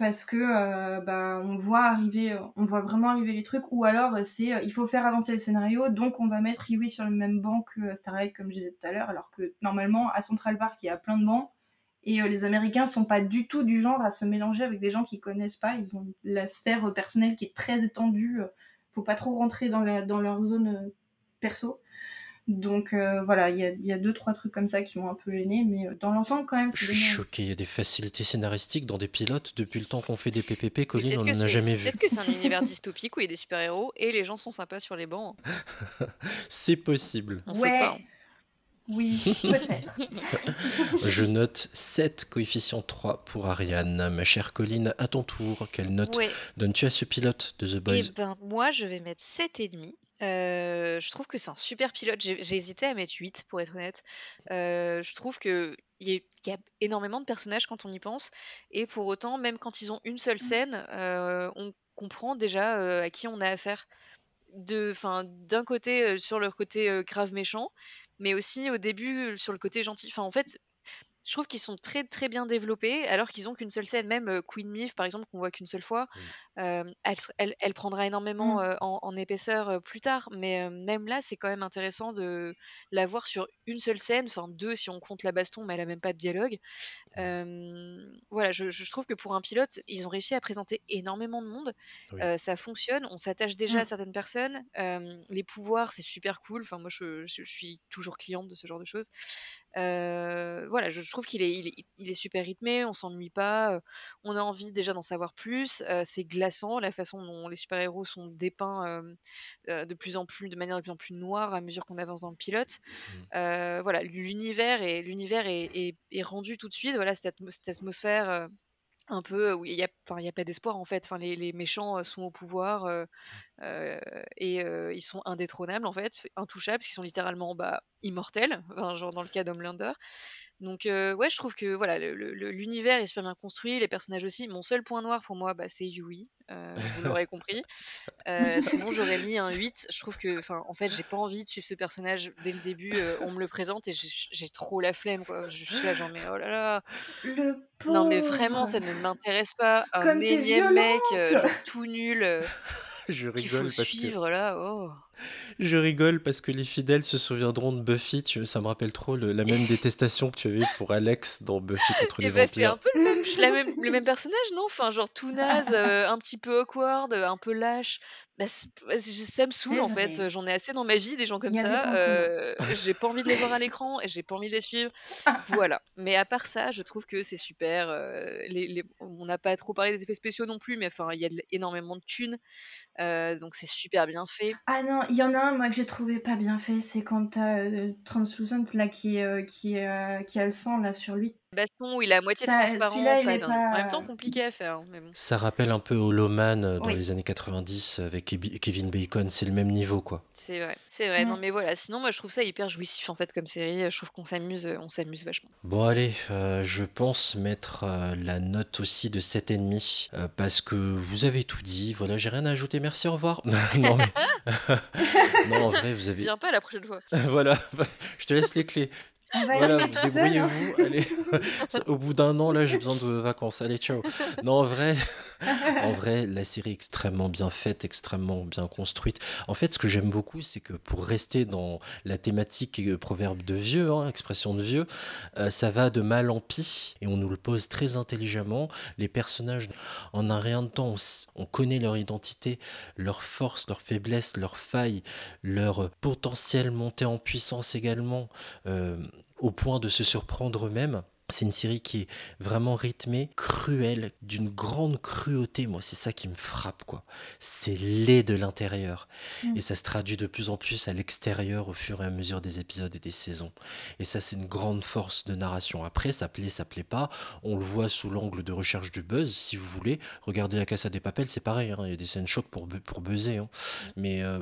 parce que euh, bah, on voit vraiment arriver les trucs ou alors euh, c'est euh, il faut faire avancer le scénario donc on va mettre Huey sur le même banc que Starlight comme je disais tout à l'heure alors que normalement à Central Park il y a plein de bancs et les Américains sont pas du tout du genre à se mélanger avec des gens qu'ils connaissent pas. Ils ont la sphère personnelle qui est très étendue. Faut pas trop rentrer dans, dans leur zone perso. Donc euh, voilà, il y a, il y a deux trois trucs comme ça qui m'ont un peu gêné, mais euh, dans l'ensemble quand même Je suis choqué, il y a des facilités scénaristiques dans des pilotes depuis le temps qu'on fait des PPP. Colline, on n'en a jamais vu. peut-être que c'est un univers dystopique où il y a des super-héros et les gens sont sympas sur les bancs. C'est possible. On sait pas. Oui, peut-être. Je note 7 coefficient 3 pour Ariane. Ma chère Colline, à ton tour, quelle note Ouais. donnes-tu à ce pilote de The Eh Boys ben, moi, je vais mettre 7,5. Euh, je trouve que c'est un super pilote. J'ai j'ai hésité à mettre 8, pour être honnête. Euh, je trouve que il y, a- y a énormément de personnages quand on y pense. Et pour autant, même quand ils ont une seule scène, euh, on comprend déjà à qui on a affaire. De, enfin, d'un côté, sur leur côté grave méchant, mais aussi au début, sur le côté gentil. Enfin, en fait, je trouve qu'ils sont très très bien développés alors qu'ils ont qu'une seule scène. Même euh, Queen Myth, par exemple, qu'on voit qu'une seule fois, euh, elle, elle- elle prendra énormément Mm. euh, en, en épaisseur euh, plus tard. Mais euh, même là, c'est quand même intéressant de la voir sur une seule scène, enfin deux si on compte la baston, mais elle a même pas de dialogue. Euh, voilà, je, je trouve que pour un pilote, ils ont réussi à présenter énormément de monde. Oui. Euh, ça fonctionne, on s'attache déjà Mm. à certaines personnes. Euh, les pouvoirs, c'est super cool. Enfin, moi, je, je- je suis toujours cliente de ce genre de choses. Euh, voilà, je, trouve qu'il est, il est, il est super rythmé, on s'ennuie pas, euh, on a envie déjà d'en savoir plus. euh, c'est glaçant la façon dont les super-héros sont dépeints de plus en plus, de manière de plus en plus noire à mesure qu'on avance dans le pilote. Euh, voilà, l'univers est, l'univers est, est- est rendu tout de suite. Voilà, cette, atmo- cette atmosphère. Un peu où il y a, enfin, il y a pas d'espoir en fait. Enfin, les, les méchants euh, sont au pouvoir euh, euh, et euh, ils sont indétrônables en fait, intouchables, parce qu'ils sont littéralement bah, immortels, enfin, genre dans le cas d'Homelander. Donc ouais, je trouve que voilà, le- le- l'univers est super bien construit, les personnages aussi. Mon seul point noir pour moi, bah, c'est Yui, vous l'aurez compris. Sinon, j'aurais mis un 8. Je trouve que, enfin, en fait, j'ai pas envie de suivre ce personnage dès le début. on me le présente et j'ai j'ai trop la flemme, quoi. Je suis là, genre, mais oh là là. Le pauvre. Non, mais vraiment, ça ne m'intéresse pas. Un Comme énième mec, violente. genre tout nul, Je qu'il faut rigole parce que suivre là. Oh. Je rigole parce que les fidèles se souviendront de Buffy. Tu- Ça me rappelle trop le- la même détestation que tu avais pour Alex dans Buffy contre les Et bah, c'est vampires. un peu le même, la même, le même personnage, non? Enfin, genre tout naze, euh, un petit peu awkward, euh, un peu lâche. Bah, c'est- bah, c'est- ça me saoule C'est en fait. vrai. J'en ai assez dans ma vie des gens comme Il y a des ça. euh, j'ai pas envie de les voir à l'écran et j'ai pas envie de les suivre. Voilà. Mais à part ça, je trouve que c'est super. les, les- on n'a pas trop parlé des effets spéciaux non plus, mais enfin, il y a de- énormément de thunes. donc c'est super bien fait. Ah non, il y en a un moi que j'ai trouvé pas bien fait, c'est quand t'as euh, Translucent là qui, qui, qui a le sang là sur lui. Baston où il est à moitié Ça, transparent, celui-là, il pas est dingue. pas- En même temps, compliqué à faire. hein, mais bon. Ça rappelle un peu Holoman euh, dans Oui. les années 90 avec Kebi- Kevin Bacon. C'est le même niveau, quoi. C'est vrai, c'est vrai. Non, Mm. mais voilà. Sinon, moi, je trouve ça hyper jouissif en fait comme série. Je trouve qu'on s'amuse, on s'amuse vachement. Bon allez, euh, je pense mettre euh, la note aussi de 7,5 euh, parce que vous avez tout dit. Voilà, j'ai rien à ajouter. Merci, au revoir. non, mais... non, en vrai, vous avez... Viens pas la prochaine fois. voilà, je te laisse les clés. On va y Voilà, aller vous tout seul, hein. débrouillez-vous. Allez, au bout d'un an, là, j'ai besoin de vacances. Allez, ciao. Non, en vrai, en vrai, la série est extrêmement bien faite, extrêmement bien construite. En fait, ce que j'aime beaucoup, c'est que pour rester dans la thématique euh, proverbe de vieux, hein, expression de vieux, euh, ça va de mal en pis et on nous le pose très intelligemment. Les personnages, en un rien de temps, on, s- on connaît leur identité, leurs forces, leurs faiblesses, leurs failles, leur potentiel montée en puissance également, euh, au point de se surprendre eux-mêmes. C'est une série qui est vraiment rythmée, cruelle, d'une grande cruauté. Moi, c'est ça qui me frappe, quoi. C'est laid de l'intérieur. Mm. Et ça se traduit de plus en plus à l'extérieur au fur et à mesure des épisodes et des saisons. Et ça, c'est une grande force de narration. Après, ça plaît, ça plaît pas. On le voit sous l'angle de recherche du buzz, si vous voulez. Regardez la Casa des Papels, c'est pareil. hein. Il y a des scènes chocs pour, bu- pour buzzer. hein. Mais. euh,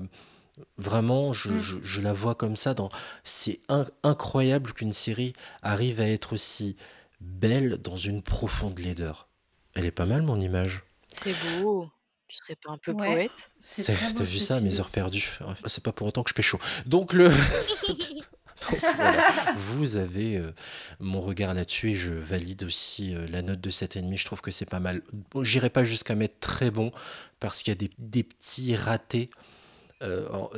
Vraiment, je, Mm. je- je la vois comme ça. Dans... C'est in- incroyable qu'une série arrive à être aussi belle dans une profonde laideur. Elle est pas mal, mon image. C'est beau. Tu serais pas un peu Ouais. poète? T'as vu ça, mes heures perdues Ouais, C'est pas pour autant que je pécho. Donc, le... Donc, voilà. Vous avez euh, mon regard là-dessus et je valide aussi euh, la note de 7,5. Je trouve que c'est pas mal. Bon, J'irai pas jusqu'à mettre très bon parce qu'il y a des, des petits ratés euh, en-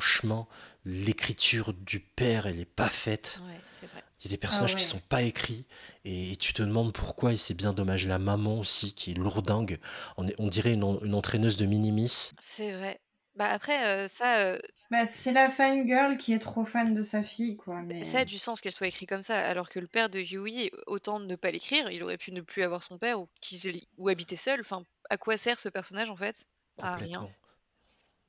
chemin. L'écriture du père, elle est pas faite. Ouais, c'est vrai. Il y a des personnages Ah ouais. qui sont pas écrits et tu te demandes pourquoi et c'est bien dommage. La maman aussi qui est lourdingue. On, est- on dirait une, en- une entraîneuse de mini-miss. C'est vrai. Bah après, euh, ça, euh, Bah, c'est la fan girl qui est trop fan de sa fille, quoi. Mais... ça a du sens qu'elle soit écrite comme ça, alors que le père de Yui, autant de ne pas l'écrire, il aurait pu ne plus avoir son père ou, qu'il- ou habiter seul. Enfin, à quoi sert ce personnage en fait? À rien.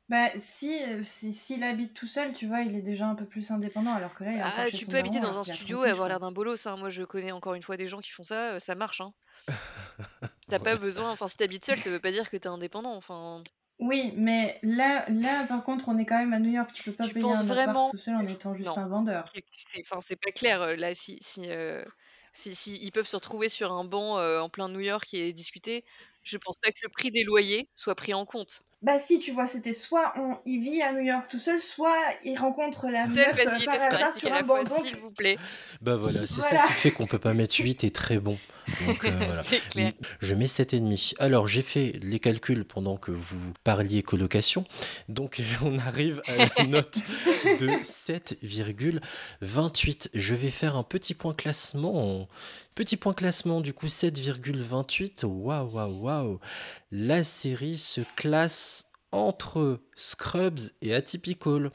Bah, si, euh, si, s'il habite tout seul, tu vois, il est déjà un peu plus indépendant, alors que là, il est encore Ah, chez tu son peux habiter daron, dans alors un qu'il a studio 30 et piges, avoir quoi. l'air d'un bolos. Hein. Moi, je connais encore une fois des gens qui font ça, euh, ça marche. Hein. T'as pas besoin. Enfin, si t'habites seul, ça veut pas dire que t'es indépendant. Enfin, Oui, mais là, là, par contre, on est quand même à New York. Tu peux pas tu payer penses un vraiment tout seul en étant juste Non. un vendeur. que- que c'est enfin, c'est pas clair euh, là si si, euh, si si ils peuvent se retrouver sur un banc euh, en plein New York et discuter. Je pense pas que le prix des loyers soit pris en compte. Bah si, tu vois, c'était soit on, il vit à New York tout seul, soit il rencontre la Seule meuf euh, par hasard sur un banc. s'il vous plaît. Bah voilà, c'est Voilà. ça qui fait qu'on peut pas mettre 8 et très bon. Donc euh, voilà. Clair. Je mets 7,5. Alors j'ai fait les calculs pendant que vous parliez colocation. Donc on arrive à la note de 7,28. Je vais faire un petit point classement. Petit point classement du coup 7,28. Waouh waouh waouh. La série se classe entre Scrubs et Atypical.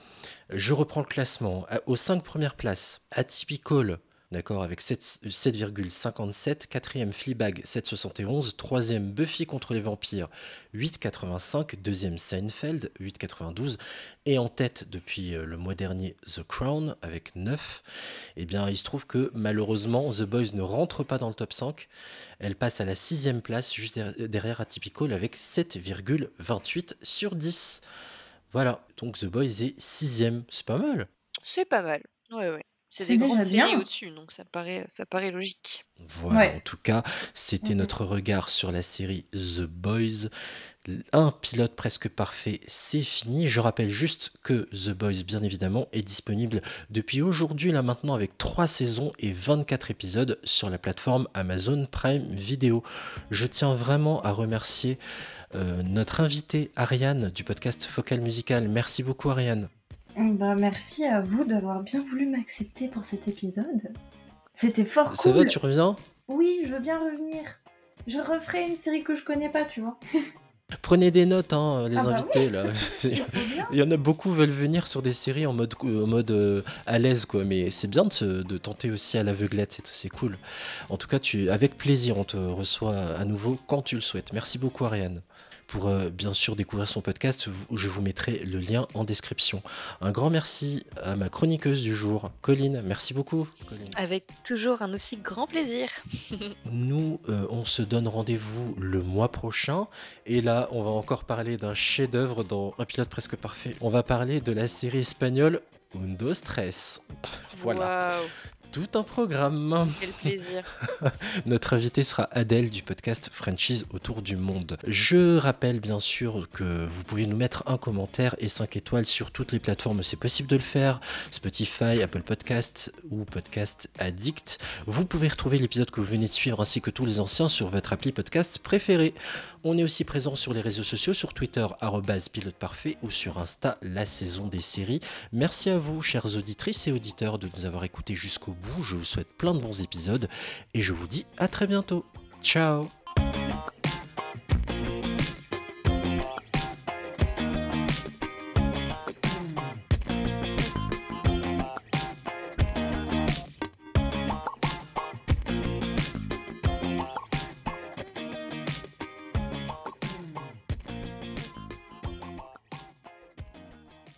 Je reprends le classement. Aux 5 premières places, Atypical, d'accord, avec 7 7,57. Quatrième, Fleabag, 7,71. Troisième, Buffy contre les vampires, 8,85. Deuxième, Seinfeld, 8,92. Et en tête, depuis euh, le mois dernier, The Crown, avec 9. Eh bien, il se trouve que malheureusement, The Boys ne rentre pas dans le top 5. Elle passe à la sixième place, juste der- derrière Atypical, avec 7,28 sur 10. Voilà, donc The Boys est sixième, c'est pas mal. C'est pas mal. Ouais ouais. C'est des grandes déjà séries au-dessus, donc ça paraît ça paraît logique. Voilà, Ouais. en tout cas, c'était Mhm. notre regard sur la série The Boys. Un pilote presque parfait, c'est fini. Je rappelle juste que The Boys, bien évidemment, est disponible depuis aujourd'hui, là maintenant, avec 3 saisons et 24 épisodes sur la plateforme Amazon Prime Video. Je tiens vraiment à remercier euh, notre invitée Ariane du podcast Focal Musical. Merci beaucoup, Ariane. Bah, merci à vous d'avoir bien voulu m'accepter pour cet épisode. C'était fort Ça cool. va, tu reviens? Oui, je veux bien revenir. Je referai une série que je connais pas, tu vois. Prenez des notes, hein, les Ah bah invités oui. là. Il y en a beaucoup veulent venir sur des séries en mode, en mode euh, à l'aise quoi, mais c'est bien de, de tenter aussi à l'aveuglette, c'est- c'est cool. En tout cas, tu, avec plaisir, on te reçoit à nouveau quand tu le souhaites. Merci beaucoup Ariane. Pour euh, bien sûr découvrir son podcast, je vous mettrai le lien en description. Un grand merci à ma chroniqueuse du jour, Colline. Merci beaucoup. Colline. Avec toujours un aussi grand plaisir. Nous, euh, on se donne rendez-vous le mois prochain. Et là, on va encore parler d'un chef-d'œuvre dans Un pilote presque parfait. On va parler de la série espagnole Undo Stress. Voilà. Tout un programme. quel plaisir. Notre invité sera Adèle du podcast Franchise autour du monde. Je rappelle bien sûr que vous pouvez nous mettre un commentaire et 5 étoiles sur toutes les plateformes, c'est possible de le faire. Spotify, Apple Podcast ou Podcast Addict. Vous pouvez retrouver l'épisode que vous venez de suivre ainsi que tous les anciens sur votre appli podcast préféré. On est aussi présent sur les réseaux sociaux, sur Twitter, arrobase pilote parfait ou sur Insta, la saison des séries. Merci à vous, chères auditrices et auditeurs, de nous avoir écoutés jusqu'au je vous souhaite plein de bons épisodes et je vous dis à très bientôt. Ciao